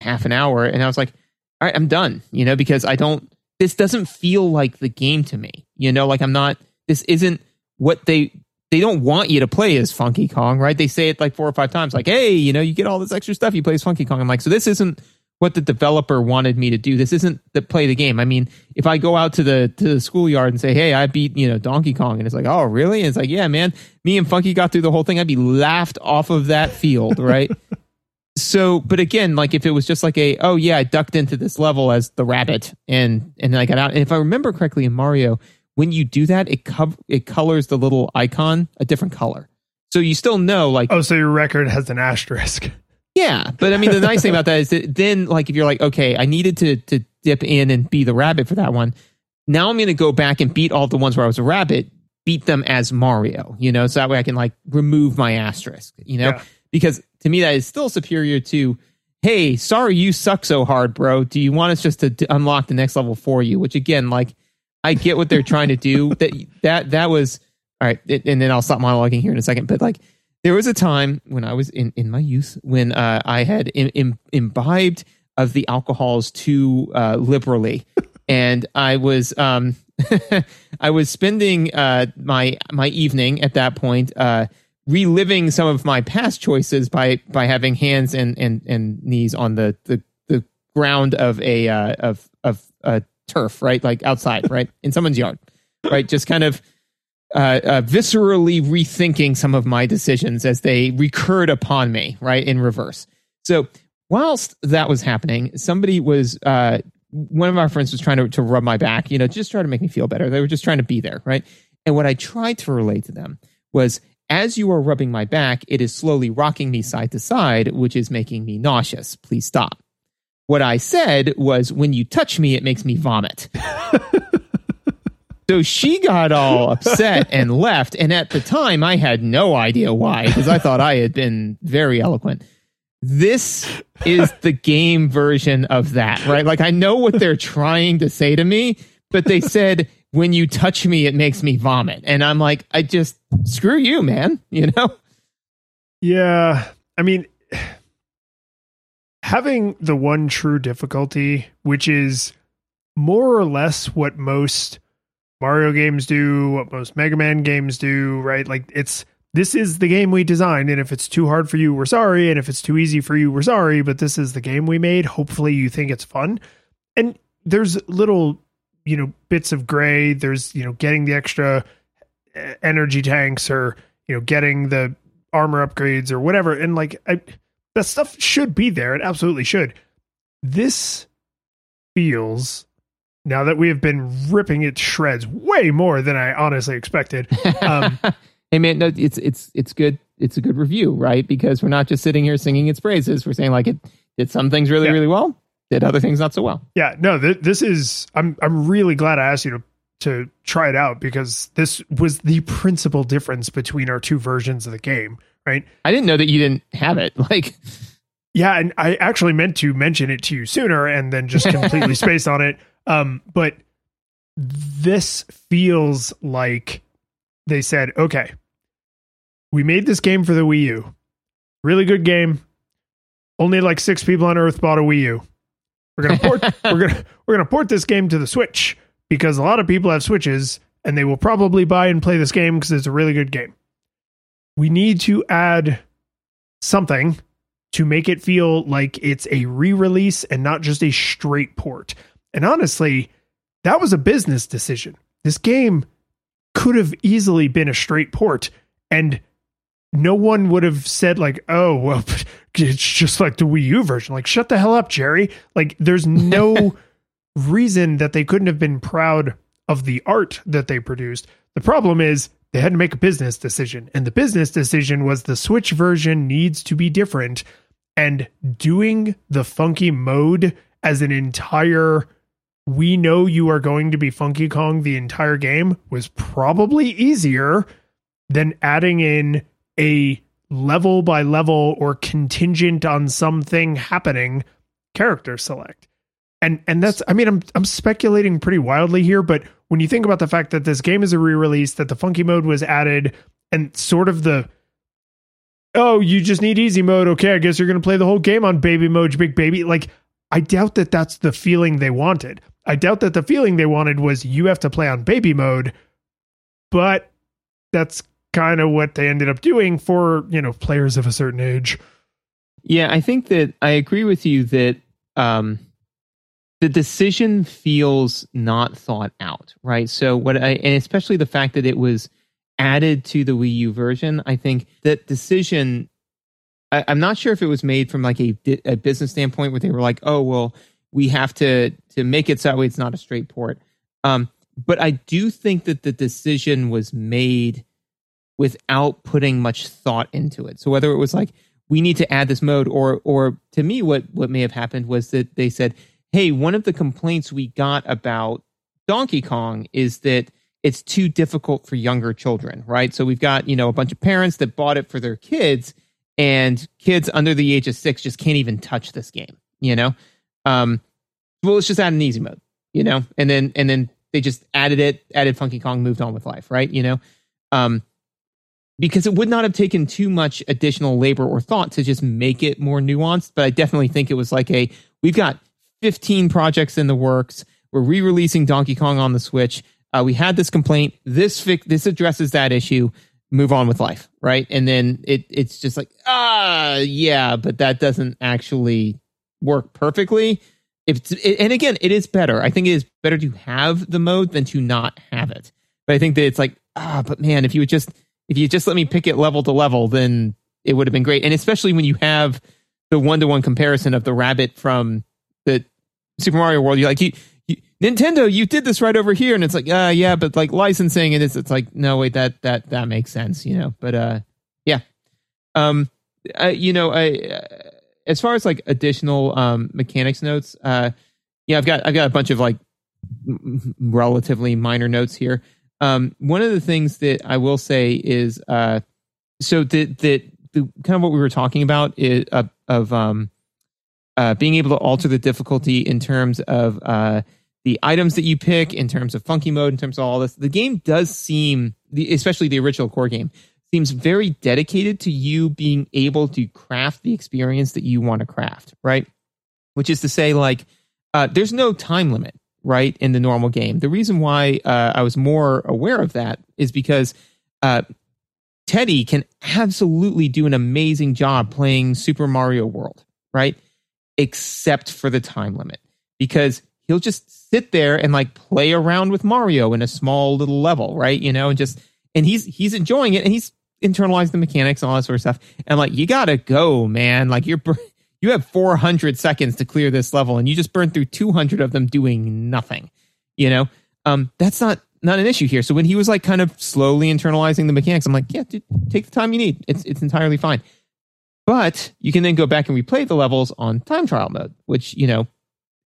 S3: half an hour and I was like all right, I'm done, you know, because I don't, this doesn't feel like the game to me, you know, like I'm not, this isn't what they, they don't want you to play as Funky Kong, right? They say it like four or five times, like, hey, you know, you get all this extra stuff, you play as Funky Kong. I'm like, so this isn't what the developer wanted me to do. This isn't the play the game. I mean, if I go out to the to the schoolyard and say, "Hey, I beat you know Donkey Kong," and it's like, "Oh, really?" And it's like, "Yeah, man, me and Funky got through the whole thing." I'd be laughed off of that field, right? so but again like if it was just like a oh yeah i ducked into this level as the rabbit and and then i got out. And if i remember correctly in mario when you do that it co- it colors the little icon a different color. So you still know like
S2: oh so your record has an asterisk.
S3: Yeah but i mean the nice thing about that is that then like if you're like okay i needed to to dip in and be the rabbit for that one now i'm going to go back and beat all the ones where i was a rabbit beat them as mario you know so that way i can like remove my asterisk you know? Yeah. Because to me that is still superior to hey sorry you suck so hard bro. Do you want us just to, to unlock the next level for you? Which again like i get what they're trying to do. That that that was all right it, and then i'll stop monologuing here in a second. But like there was a time when i was in in my youth when uh, i had Im, Im, imbibed of the alcohols too uh, liberally. And i was um i was spending uh my my evening at that point uh reliving some of my past choices by by having hands and and, and knees on the, the the ground of a uh, of of a turf, right? Like outside, right? In someone's yard. Right? Just kind of uh, uh, viscerally rethinking some of my decisions as they recurred upon me, right, in reverse. So whilst that was happening, somebody was, uh, one of our friends was trying to, to rub my back, you know, just try to make me feel better. They were just trying to be there, right? And what I tried to relate to them was as you are rubbing my back, it is slowly rocking me side to side, which is making me nauseous. Please stop. What I said was, when you touch me, it makes me vomit. so she got all upset and left. And at the time, I had no idea why, because I thought I had been very eloquent. This is the game version of that, right? Like, I know what they're trying to say to me, but they said, when you touch me, it makes me vomit. And I'm like, I just, screw you, man, you know?
S2: Yeah. I mean, having the one true difficulty, which is more or less what most Mario games do, what most Mega Man games do, right? Like it's this is the game we designed, and if it's too hard for you, we're sorry, and if it's too easy for you, we're sorry, but this is the game we made. Hopefully you think it's fun. And there's little, you know, bits of gray. There's, you know, getting the extra eh, energy tanks or, you know, getting the armor upgrades or whatever. And like I that stuff should be there. It absolutely should. This feels now that we have been ripping it to shreds way more than I honestly expected. Um,
S3: hey man, no, it's it's it's good. It's a good review, right? Because we're not just sitting here singing its praises. We're saying like it did some things really
S2: Yeah.
S3: really well, did other things not so well.
S2: yeah, no, th- this is. I'm I'm really glad I asked you to to try it out because this was the principal difference between our two versions of the game, right?
S3: I didn't know that you didn't have it. Like
S2: Yeah, and I actually meant to mention it to you sooner and then just completely spaced on it. Um, but this feels like they said, okay, we made this game for the Wii U. Really good game. Only like six people on Earth bought a Wii U. We're gonna port we're gonna we're gonna port this game to the Switch because a lot of people have Switches and they will probably buy and play this game because it's a really good game. We need to add something to make it feel like it's a re-release and not just a straight port. And honestly, that was a business decision. This game could have easily been a straight port and no one would have said like, "Oh, well, it's just like the Wii U version." Like, shut the hell up, Jerry. Like there's no reason that they couldn't have been proud of the art that they produced. The problem is they had to make a business decision, and the business decision was the Switch version needs to be different. And doing the funky mode as an entire, we know you are going to be Funky Kong the entire game was probably easier than adding in a level by level or contingent on something happening character select. And and that's i mean i'm i'm speculating pretty wildly here but when you think about the fact that this game is a re-release that the funky mode was added and sort of the oh you just need easy mode. Okay i guess you're to play the whole game on baby mode big baby. Like i doubt that that's the feeling they wanted. I doubt that the feeling they wanted was you have to play on baby mode but that's kind of what they ended up doing for you know players of a certain age
S3: Yeah, I think that I agree with you that um, the decision feels not thought out, right? So what I and especially the fact that it was added to the Wii U version, I think that decision. I, I'm not sure if it was made from like a, a business standpoint where they were like, oh well, we have to to make it so that way it's not a straight port. Um, but I do think that the decision was made without putting much thought into it. So whether it was like we need to add this mode or or to me what what may have happened was that they said, "Hey, one of the complaints we got about Donkey Kong is that it's too difficult for younger children, right? So we've got, you know, a bunch of parents that bought it for their kids and kids under the age of 6 just can't even touch this game, you know? Um well, let's just add an easy mode, you know? And then and then they just added it, added Funky Kong, moved on with life, right? You know? Um because it would not have taken too much additional labor or thought to just make it more nuanced. But I definitely think it was like a we've got 15 projects in the works. We're re-releasing Donkey Kong on the Switch. Uh, we had this complaint. This fic- this addresses that issue. Move on with life, right? And then it it's just like ah yeah, but that doesn't actually work perfectly. If it's, and again, it is better. I think it is better to have the mode than to not have it. But I think that it's like ah, but man, if you would just if you just let me pick it level to level, then it would have been great. And especially when you have the one to one comparison of the rabbit from the Super Mario World, you're like, you, you, Nintendo, you did this right over here, and it's like, uh, yeah, but like licensing, and it's it's like, no, wait, that that that makes sense, you know. But uh, yeah, um, uh, you know, I uh, as far as like additional um mechanics notes, uh, yeah, I've got I've got a bunch of like relatively minor notes here. Um, one of the things that I will say is, uh, so that that the kind of what we were talking about is uh, of um, uh, being able to alter the difficulty in terms of uh, the items that you pick, in terms of funky mode, in terms of all this. The game does seem, especially the original core game, seems very dedicated to you being able to craft the experience that you want to craft, right? Which is to say, like, uh, there's no time limit right in the normal game. The reason why uh, I was more aware of that is because uh, Teddy can absolutely do an amazing job playing Super Mario World, right? Except for the time limit, because he'll just sit there and like play around with Mario in a small little level, right? You know, and just and he's he's enjoying it and he's internalized the mechanics and all that sort of stuff. And like, you gotta go, man. Like you're you have 400 seconds to clear this level and you just burned through 200 of them doing nothing you know? Um, that's not not an issue here. So when he was like kind of slowly internalizing the mechanics i'm like yeah dude, take the time you need. It's it's entirely fine. But you can then go back and replay the levels on time trial mode which you know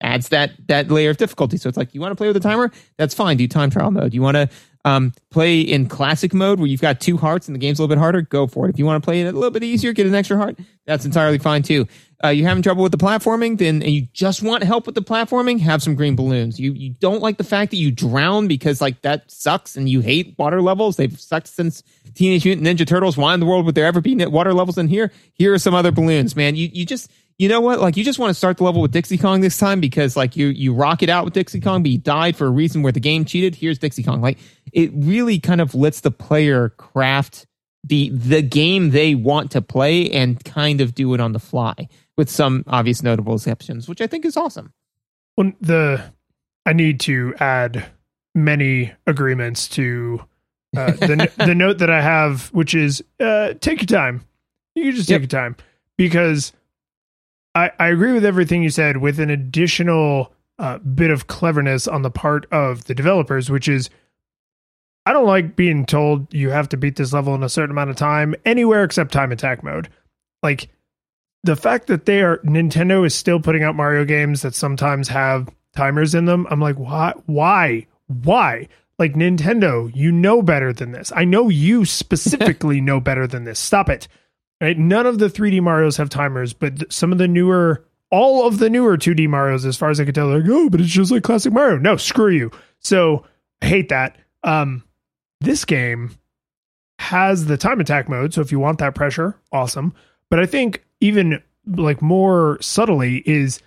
S3: adds that that layer of difficulty. So it's like you want to play with a timer? That's fine. Do time trial mode. You want to um, play in classic mode where you've got two hearts and the game's a little bit harder, go for it. If you want to play it a little bit easier, get an extra heart, that's entirely fine too. Uh, you're having trouble with the platforming, then and you just want help with the platforming, have some green balloons. You you don't like the fact that you drown because like that sucks and you hate water levels. They've sucked since Teenage Mutant Ninja Turtles. Why in the world would there ever be water levels in here? Here are some other balloons, man. You you just you know what? Like you just want to start the level with Dixie Kong this time because like you you rock it out with Dixie Kong, but you died for a reason where the game cheated. Here's Dixie Kong. Like it really kind of lets the player craft the the game they want to play and kind of do it on the fly with some obvious notable exceptions, which I think is awesome.
S2: Well, the I need to add many agreements to uh, the the note that I have, which is uh, take your time. You can just take yep. your time because I, I agree with everything you said with an additional uh, bit of cleverness on the part of the developers, which is I don't like being told you have to beat this level in a certain amount of time anywhere except time attack mode. Like the fact that they are Nintendo is still putting out Mario games that sometimes have timers in them. I'm like, why? Why? Why? Like Nintendo, you know better than this. I know you specifically know better than this. Stop it. Right? None of the 3D Mario's have timers, but some of the newer, all of the newer 2D Mario's, as far as I can tell, they're like, oh, but it's just like classic Mario. No, screw you. So I hate that. Um, this game has the time attack mode, so if you want that pressure, awesome. But I think even like more subtly is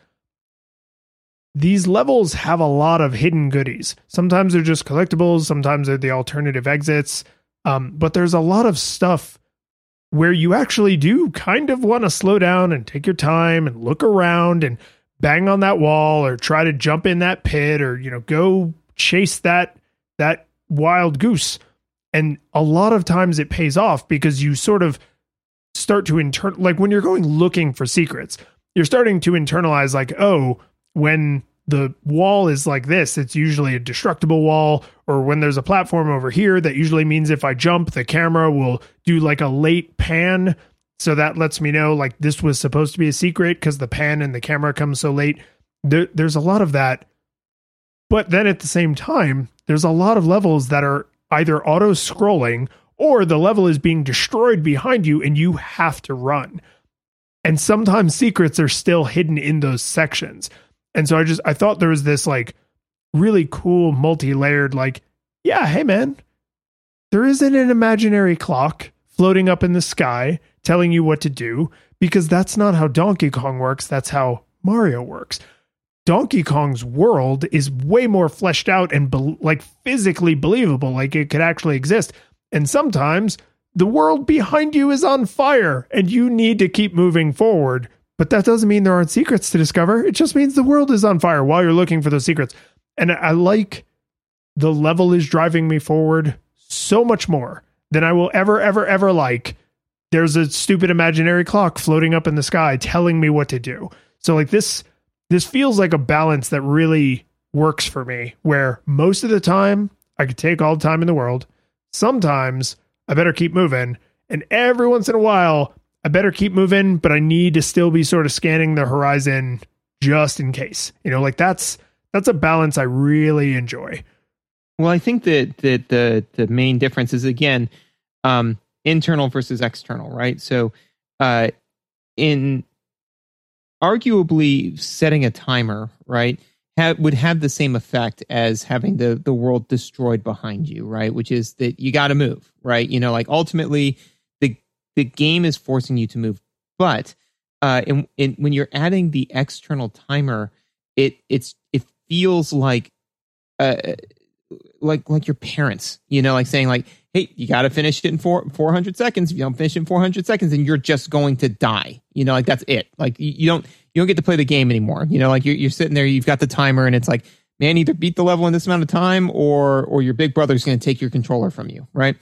S2: these levels have a lot of hidden goodies. Sometimes they're just collectibles, sometimes they're the alternative exits. Um, but there's a lot of stuff where you actually do kind of want to slow down and take your time and look around and bang on that wall or try to jump in that pit or you know go chase that that wild goose and a lot of times it pays off because you sort of start to intern like when you're going looking for secrets you're starting to internalize like oh when the wall is like this, it's usually a destructible wall, or when there's a platform over here, that usually means if I jump, the camera will do like a late pan. So that lets me know like this was supposed to be a secret because the pan and the camera comes so late. There, there's a lot of that. But then at the same time, there's a lot of levels that are either auto scrolling or the level is being destroyed behind you and you have to run. And sometimes secrets are still hidden in those sections. And so I just I thought there was this like really cool multi-layered like yeah, hey man, there isn't an imaginary clock floating up in the sky telling you what to do because that's not how Donkey Kong works, that's how Mario works. Donkey Kong's world is way more fleshed out and be- like physically believable, like it could actually exist. And sometimes the world behind you is on fire and you need to keep moving forward but that doesn't mean there aren't secrets to discover. It just means the world is on fire while you're looking for those secrets. And I like the level is driving me forward so much more than I will ever, ever, ever like. There's a stupid imaginary clock floating up in the sky telling me what to do. So like this, this feels like a balance that really works for me. Where most of the time I could take all the time in the world. Sometimes I better keep moving, and every once in a while I better keep moving, but I need to still be sort of scanning the horizon just in case. You know, like that's that's a balance I really enjoy.
S3: Well, I think that that the the main difference is again um, internal versus external, right? So, uh, in arguably setting a timer, right, have, would have the same effect as having the the world destroyed behind you, right? Which is that you got to move, right? You know, like ultimately the the game is forcing you to move. But uh, in, in, when you're adding the external timer, it it's it feels like uh, like like your parents, you know, like saying like, "Hey, you got to finish it in four four hundred seconds. If you don't finish in four hundred seconds, then you're just going to die." You know, like that's it. Like you, you don't you don't get to play the game anymore. You know, like you're you're sitting there, you've got the timer, and it's like, man, either beat the level in this amount of time, or or your big brother's going to take your controller from you, right?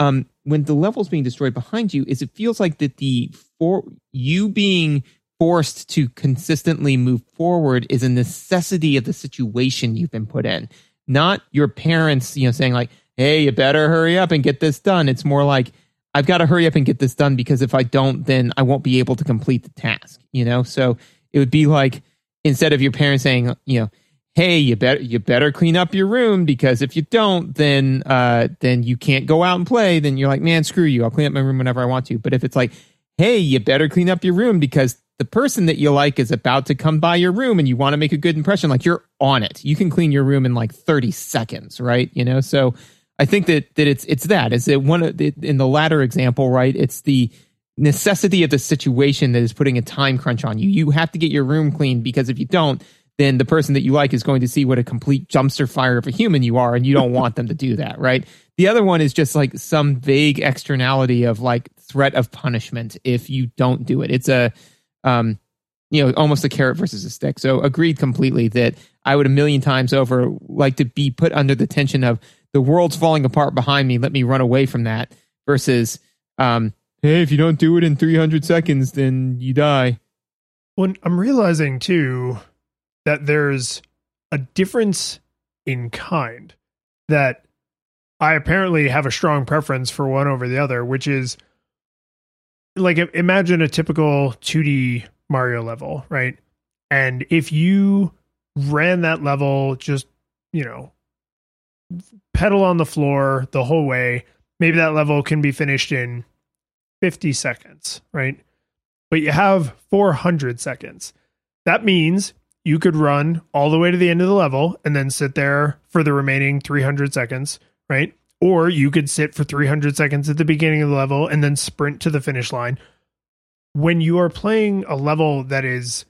S3: um, when the level's being destroyed behind you is it feels like that the for you being forced to consistently move forward is a necessity of the situation you've been put in not your parents you know saying like hey you better hurry up and get this done it's more like i've got to hurry up and get this done because if i don't then i won't be able to complete the task you know so it would be like instead of your parents saying you know hey, you better you better clean up your room because if you don't, then uh, then you can't go out and play. Then you're like, man, screw you. I'll clean up my room whenever I want to. But if it's like, hey, you better clean up your room because the person that you like is about to come by your room and you want to make a good impression, like you're on it. You can clean your room in like 30 seconds, right? You know, so I think that that it's it's that is it one of the, in the latter example, right? It's the necessity of the situation that is putting a time crunch on you. You have to get your room clean because if you don't, then the person that you like is going to see what a complete dumpster fire of a human you are, and you don't want them to do that, right? The other one is just like some vague externality of like threat of punishment if you don't do it. It's a, um, you know, almost a carrot versus a stick. So agreed completely that I would a million times over like to be put under the tension of the world's falling apart behind me. Let me run away from that versus, um, hey, if you don't do it in 300 seconds, then you die.
S2: Well, I'm realizing too, that there's a difference in kind that I apparently have a strong preference for one over the other, which is like imagine a typical 2D Mario level, right? And if you ran that level just, you know, pedal on the floor the whole way, maybe that level can be finished in 50 seconds, right? But you have 400 seconds. That means you could run all the way to the end of the level and then sit there for the remaining 300 seconds, right? Or you could sit for 300 seconds at the beginning of the level and then sprint to the finish line. When you are playing a level that is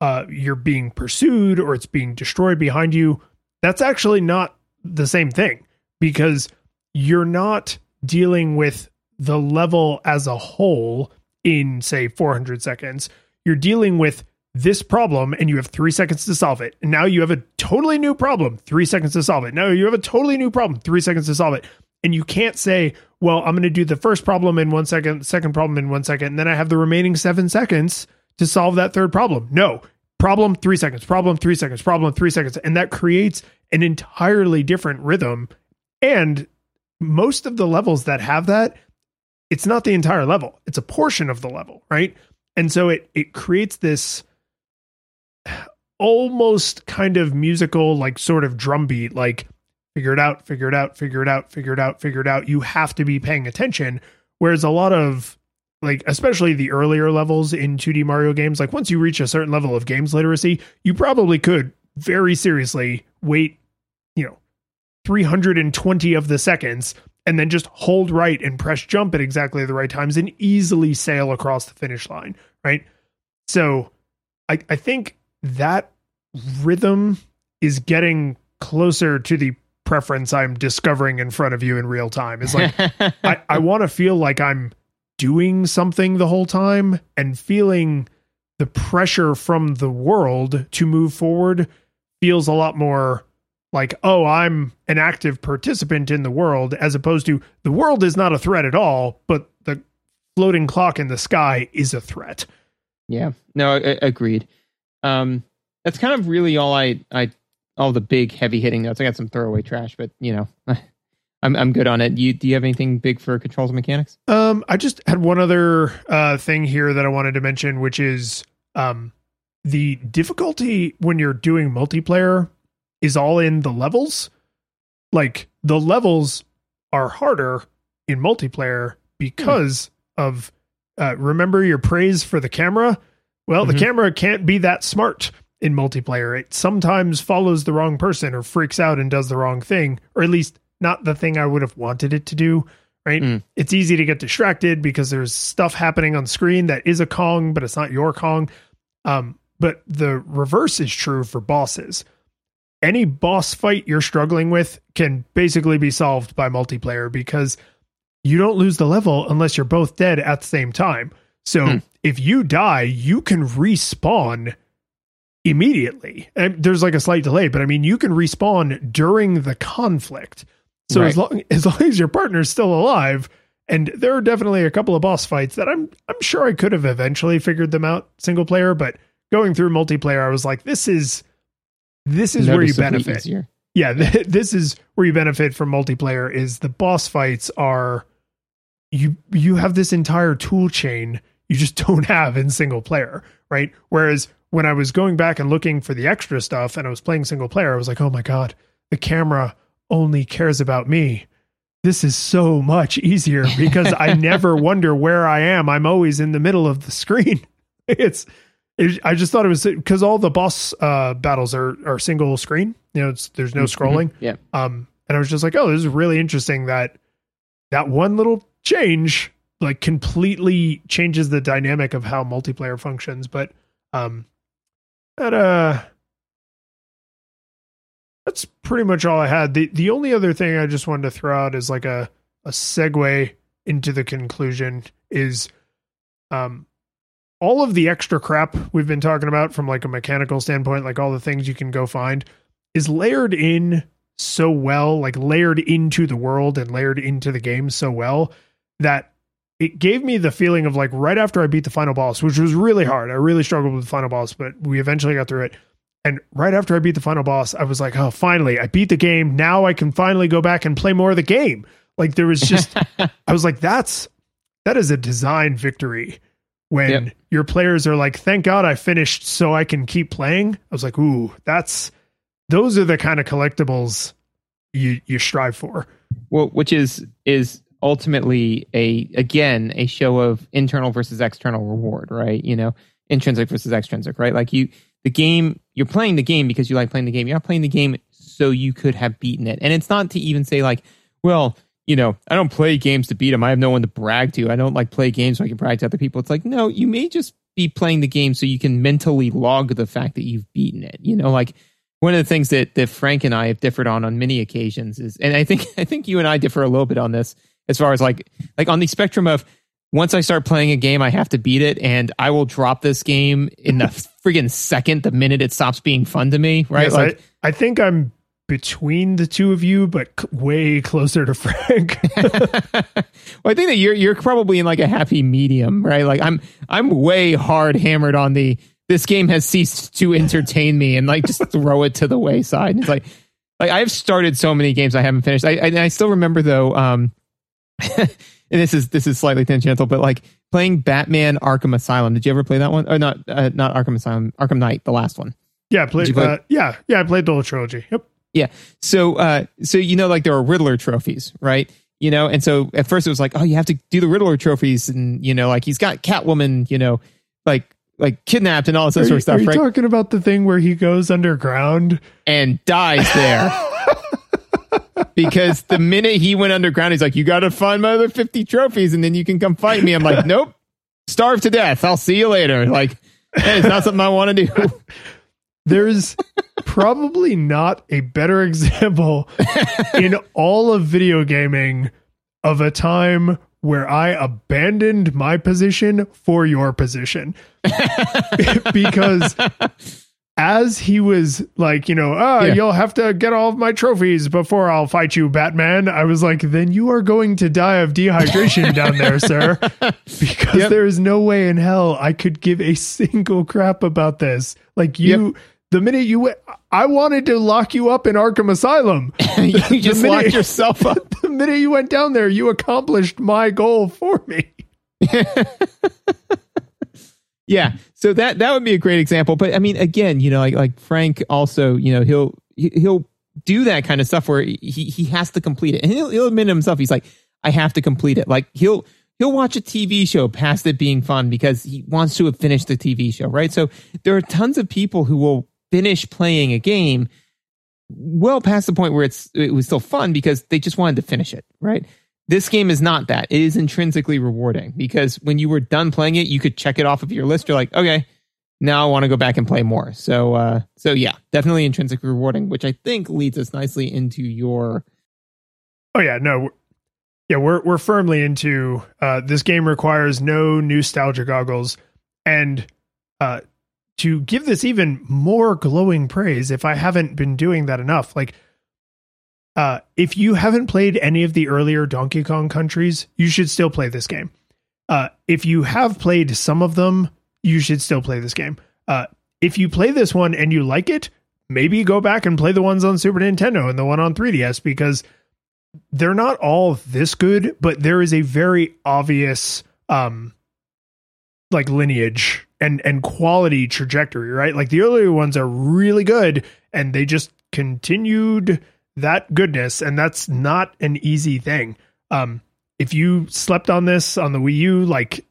S2: uh, you're being pursued or it's being destroyed behind you, that's actually not the same thing because you're not dealing with the level as a whole in say 400 seconds. You're dealing with this problem and you have three seconds to solve it. And now you have a totally new problem, three seconds to solve it. Now you have a totally new problem, three seconds to solve it. And you can't say, well, I'm going to do the first problem in one second, second problem in one second, and then I have the remaining seven seconds to solve that third problem. No, problem, three seconds, problem, three seconds, problem, three seconds. And that creates an entirely different rhythm. And most of the levels that have that, it's not the entire level, it's a portion of the level, right? And so it it creates this almost kind of musical, like sort of drum beat, like figure it out, figure it out, figure it out, figure it out, figure it out. You have to be paying attention. Whereas a lot of like especially the earlier levels in 2D Mario games, like once you reach a certain level of games literacy, you probably could very seriously wait, 320 of the seconds and then just hold right and press jump at exactly the right times and easily sail across the finish line, right? So I, I think that rhythm is getting closer to the preference I'm discovering in front of you in real time. Is like I, I want to feel like I'm doing something the whole time and feeling the pressure from the world to move forward feels a lot more like, oh, I'm an active participant in the world, as opposed to the world is not a threat at all, but the floating clock in the sky is a threat.
S3: Yeah, no, I, agreed. Um, that's kind of really all I, I, all the big heavy hitting notes. I got some throwaway trash, but you know, I'm, I'm good on it. You, do you have anything big for controls and mechanics?
S2: Um, I just had one other uh, thing here that I wanted to mention, which is um, the difficulty when you're doing multiplayer is all in the levels. Like the levels are harder in multiplayer because hmm. of uh, remember your praise for the camera. Well, mm-hmm. the camera can't be that smart in multiplayer. It sometimes follows the wrong person or freaks out and does the wrong thing, or at least not the thing I would have wanted it to do. Right? Mm. It's easy to get distracted because there's stuff happening on screen that is a Kong, but it's not your Kong. Um, but the reverse is true for bosses. Any boss fight you're struggling with can basically be solved by multiplayer because you don't lose the level unless you're both dead at the same time. So hmm. if you die, you can respawn immediately. And there's like a slight delay, but I mean, you can respawn during the conflict. So right. as long as long as your partner's still alive, and there are definitely a couple of boss fights that I'm I'm sure I could have eventually figured them out single player, but going through multiplayer, I was like, this is this is where you benefit. Easier. Yeah, th- this is where you benefit from multiplayer. Is the boss fights are you you have this entire tool chain you just don't have in single player, right? Whereas when I was going back and looking for the extra stuff and I was playing single player, I was like, oh my God, the camera only cares about me. This is so much easier because I never wonder where I am. I'm always in the middle of the screen. It's, it, I just thought it was because all the boss uh, battles are, are single screen. You know, there's no mm-hmm. scrolling.
S3: Yeah.
S2: Um, and I was just like, oh, this is really interesting that that one little change like completely changes the dynamic of how multiplayer functions. But um, that uh, that's pretty much all I had. the The only other thing I just wanted to throw out is like a a segue into the conclusion is um all of the extra crap we've been talking about from like a mechanical standpoint, like all the things you can go find, is layered in so well, like layered into the world and layered into the game so well that it gave me the feeling of like right after I beat the final boss, which was really hard. I really struggled with the final boss, but we eventually got through it. And right after I beat the final boss, I was like, oh, finally, I beat the game. Now I can finally go back and play more of the game. Like there was just, I was like, that's, that is a design victory when yep. your players are like, thank God I finished so I can keep playing. I was like, ooh, that's, those are the kind of collectibles you, you strive for.
S3: Well, which is, is ultimately a again a show of internal versus external reward, right? You know, intrinsic versus extrinsic, right? Like you the game you're playing the game because you like playing the game. You're not playing the game so you could have beaten it. And it's not to even say like, well, you know, I don't play games to beat them. I have no one to brag to. I don't like play games so I can brag to other people. It's like, no, you may just be playing the game so you can mentally log the fact that you've beaten it. You know, like one of the things that, that Frank and I have differed on on many occasions is, and I think I think you and I differ a little bit on this, as far as like like on the spectrum of once I start playing a game, I have to beat it, and I will drop this game in the friggin' second the minute it stops being fun to me. Right? Yes,
S2: like, I, I think I'm between the two of you, but c- way closer to Frank.
S3: well, I think that you're you're probably in like a happy medium, right? Like I'm I'm way hard hammered on the this game has ceased to entertain me, and like just throw it to the wayside. It's like like I've started so many games I haven't finished. I I, I still remember though. um and this is this is slightly tangential, but like playing Batman Arkham Asylum. Did you ever play that one? Or not? Uh, not Arkham Asylum. Arkham Knight, the last one.
S2: Yeah, I played. Play? Uh, yeah, yeah, I played the whole trilogy. Yep.
S3: Yeah. So, uh, so you know, like there are Riddler trophies, right? You know, and so at first it was like, oh, you have to do the Riddler trophies, and you know, like he's got Catwoman, you know, like like kidnapped and all this sort of stuff.
S2: Are you
S3: right?
S2: talking about the thing where he goes underground
S3: and dies there? because the minute he went underground, he's like, "You got to find my other fifty trophies, and then you can come fight me." I'm like, "Nope, starve to death. I'll see you later." Like, hey, it's not something I want to do.
S2: There's probably not a better example in all of video gaming of a time where I abandoned my position for your position. because as he was like, you know, ah,
S3: Yeah.
S2: you'll have to get all of my trophies before I'll fight you, Batman. I was like, then you are going to die of dehydration down there, sir, because
S3: Yep.
S2: there is no way in hell I could give a single crap about this. Like you, the minute you went, I wanted to lock you up in Arkham Asylum.
S3: you just
S2: minute-
S3: locked yourself up.
S2: the minute you went down there, you accomplished my goal for me.
S3: Yeah. So that that would be a great example. But I mean, again, you know, like like Frank also, you know, he'll he- he'll do that kind of stuff where he he has to complete it, and he'll, he'll admit himself, he's like, I have to complete it. Like he'll he'll watch a TV show past it being fun because he wants to have finished the TV show, right? So there are tons of people who will finish playing a game well past the point where it's it was still fun because they just wanted to finish it, right? This game is not that. It is intrinsically rewarding because when you were done playing it, you could check it off of your list. You're like, okay, now I want to go back and play more. So, uh, so yeah, definitely intrinsically rewarding, which I think leads us nicely into your.
S2: Oh yeah, no, yeah, we're we're firmly into uh, this game requires no nostalgia goggles, and uh, to give this even more glowing praise, if I haven't been doing that enough, like. Uh, if you haven't played any of the earlier Donkey Kong countries, you should still play this game. Uh, if you have played some of them, you should still play this game. Uh, if you play this one and you like it, maybe go back and play the ones on Super Nintendo and the one on 3DS because they're not all this good, but there is a very obvious um like lineage and and quality trajectory, right? Like the earlier ones are really good and they just continued that goodness and that's not an easy thing. Um if you slept on this on the Wii U like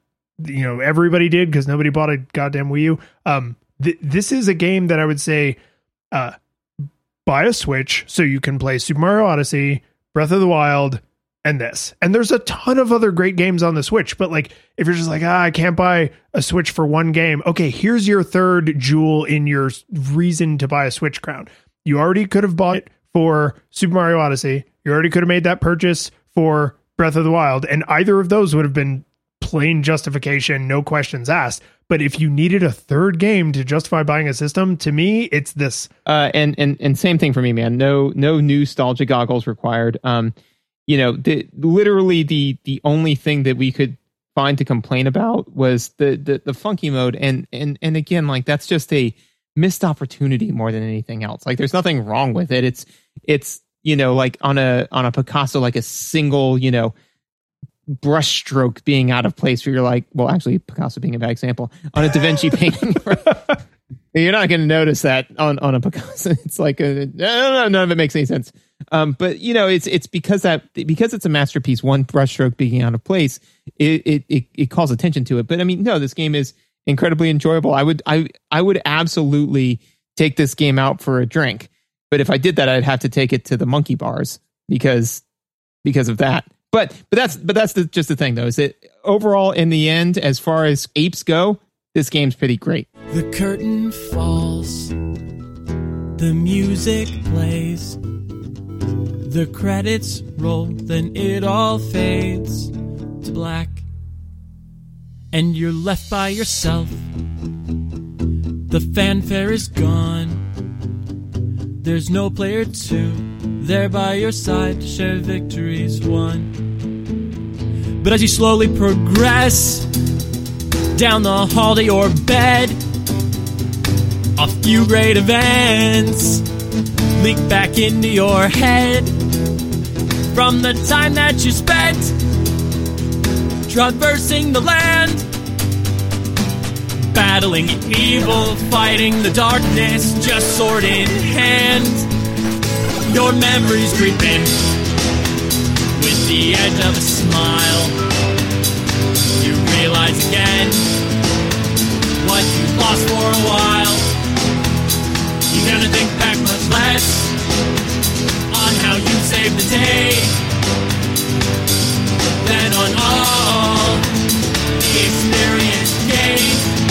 S2: you know everybody did because nobody bought a goddamn Wii U, um th- this is a game that I would say uh buy a Switch so you can play Super Mario Odyssey, Breath of the Wild, and this. And there's a ton of other great games on the Switch, but like if you're just like, ah, I can't buy a Switch for one game, okay, here's your third jewel in your reason to buy a Switch crown. You already could have bought it for Super Mario Odyssey. You already could have made that purchase for Breath of the Wild, and either of those would have been plain justification, no questions asked. But if you needed a third game to justify buying a system, to me, it's this.
S3: Uh, and and and same thing for me, man. No no nostalgia goggles required. Um, you know, the literally the the only thing that we could find to complain about was the the the funky mode, and and and again, like that's just a missed opportunity more than anything else. Like, there's nothing wrong with it. It's it's you know like on a on a Picasso, like a single you know brush stroke being out of place where you're like, well, actually, Picasso being a bad example on a Da Vinci painting. You're not going to notice that on, on a Picasso. It's like a, no, none of it makes any sense. Um, but you know, it's it's because that because it's a masterpiece. One brushstroke being out of place, it, it it it calls attention to it. But I mean, no, this game is incredibly enjoyable. I would I I would absolutely take this game out for a drink. But if I did that, I'd have to take it to the monkey bars because because of that. But but that's but that's the, just the thing though is that overall in the end, as far as apes go, this game's pretty great.
S1: The curtain falls, the music plays, the credits roll, then it all fades to black, and you're left by yourself. The fanfare is gone. There's no player two there by your side to share victories won. But as you slowly progress, down the hall to your bed. A few great events leak back into your head from the time that you spent traversing the land, battling evil, fighting the darkness, just sword in hand. Your memories creeping with the edge of a smile you realize again what you lost for a while. Gonna think back much less on how you saved the day than on all the experience gained.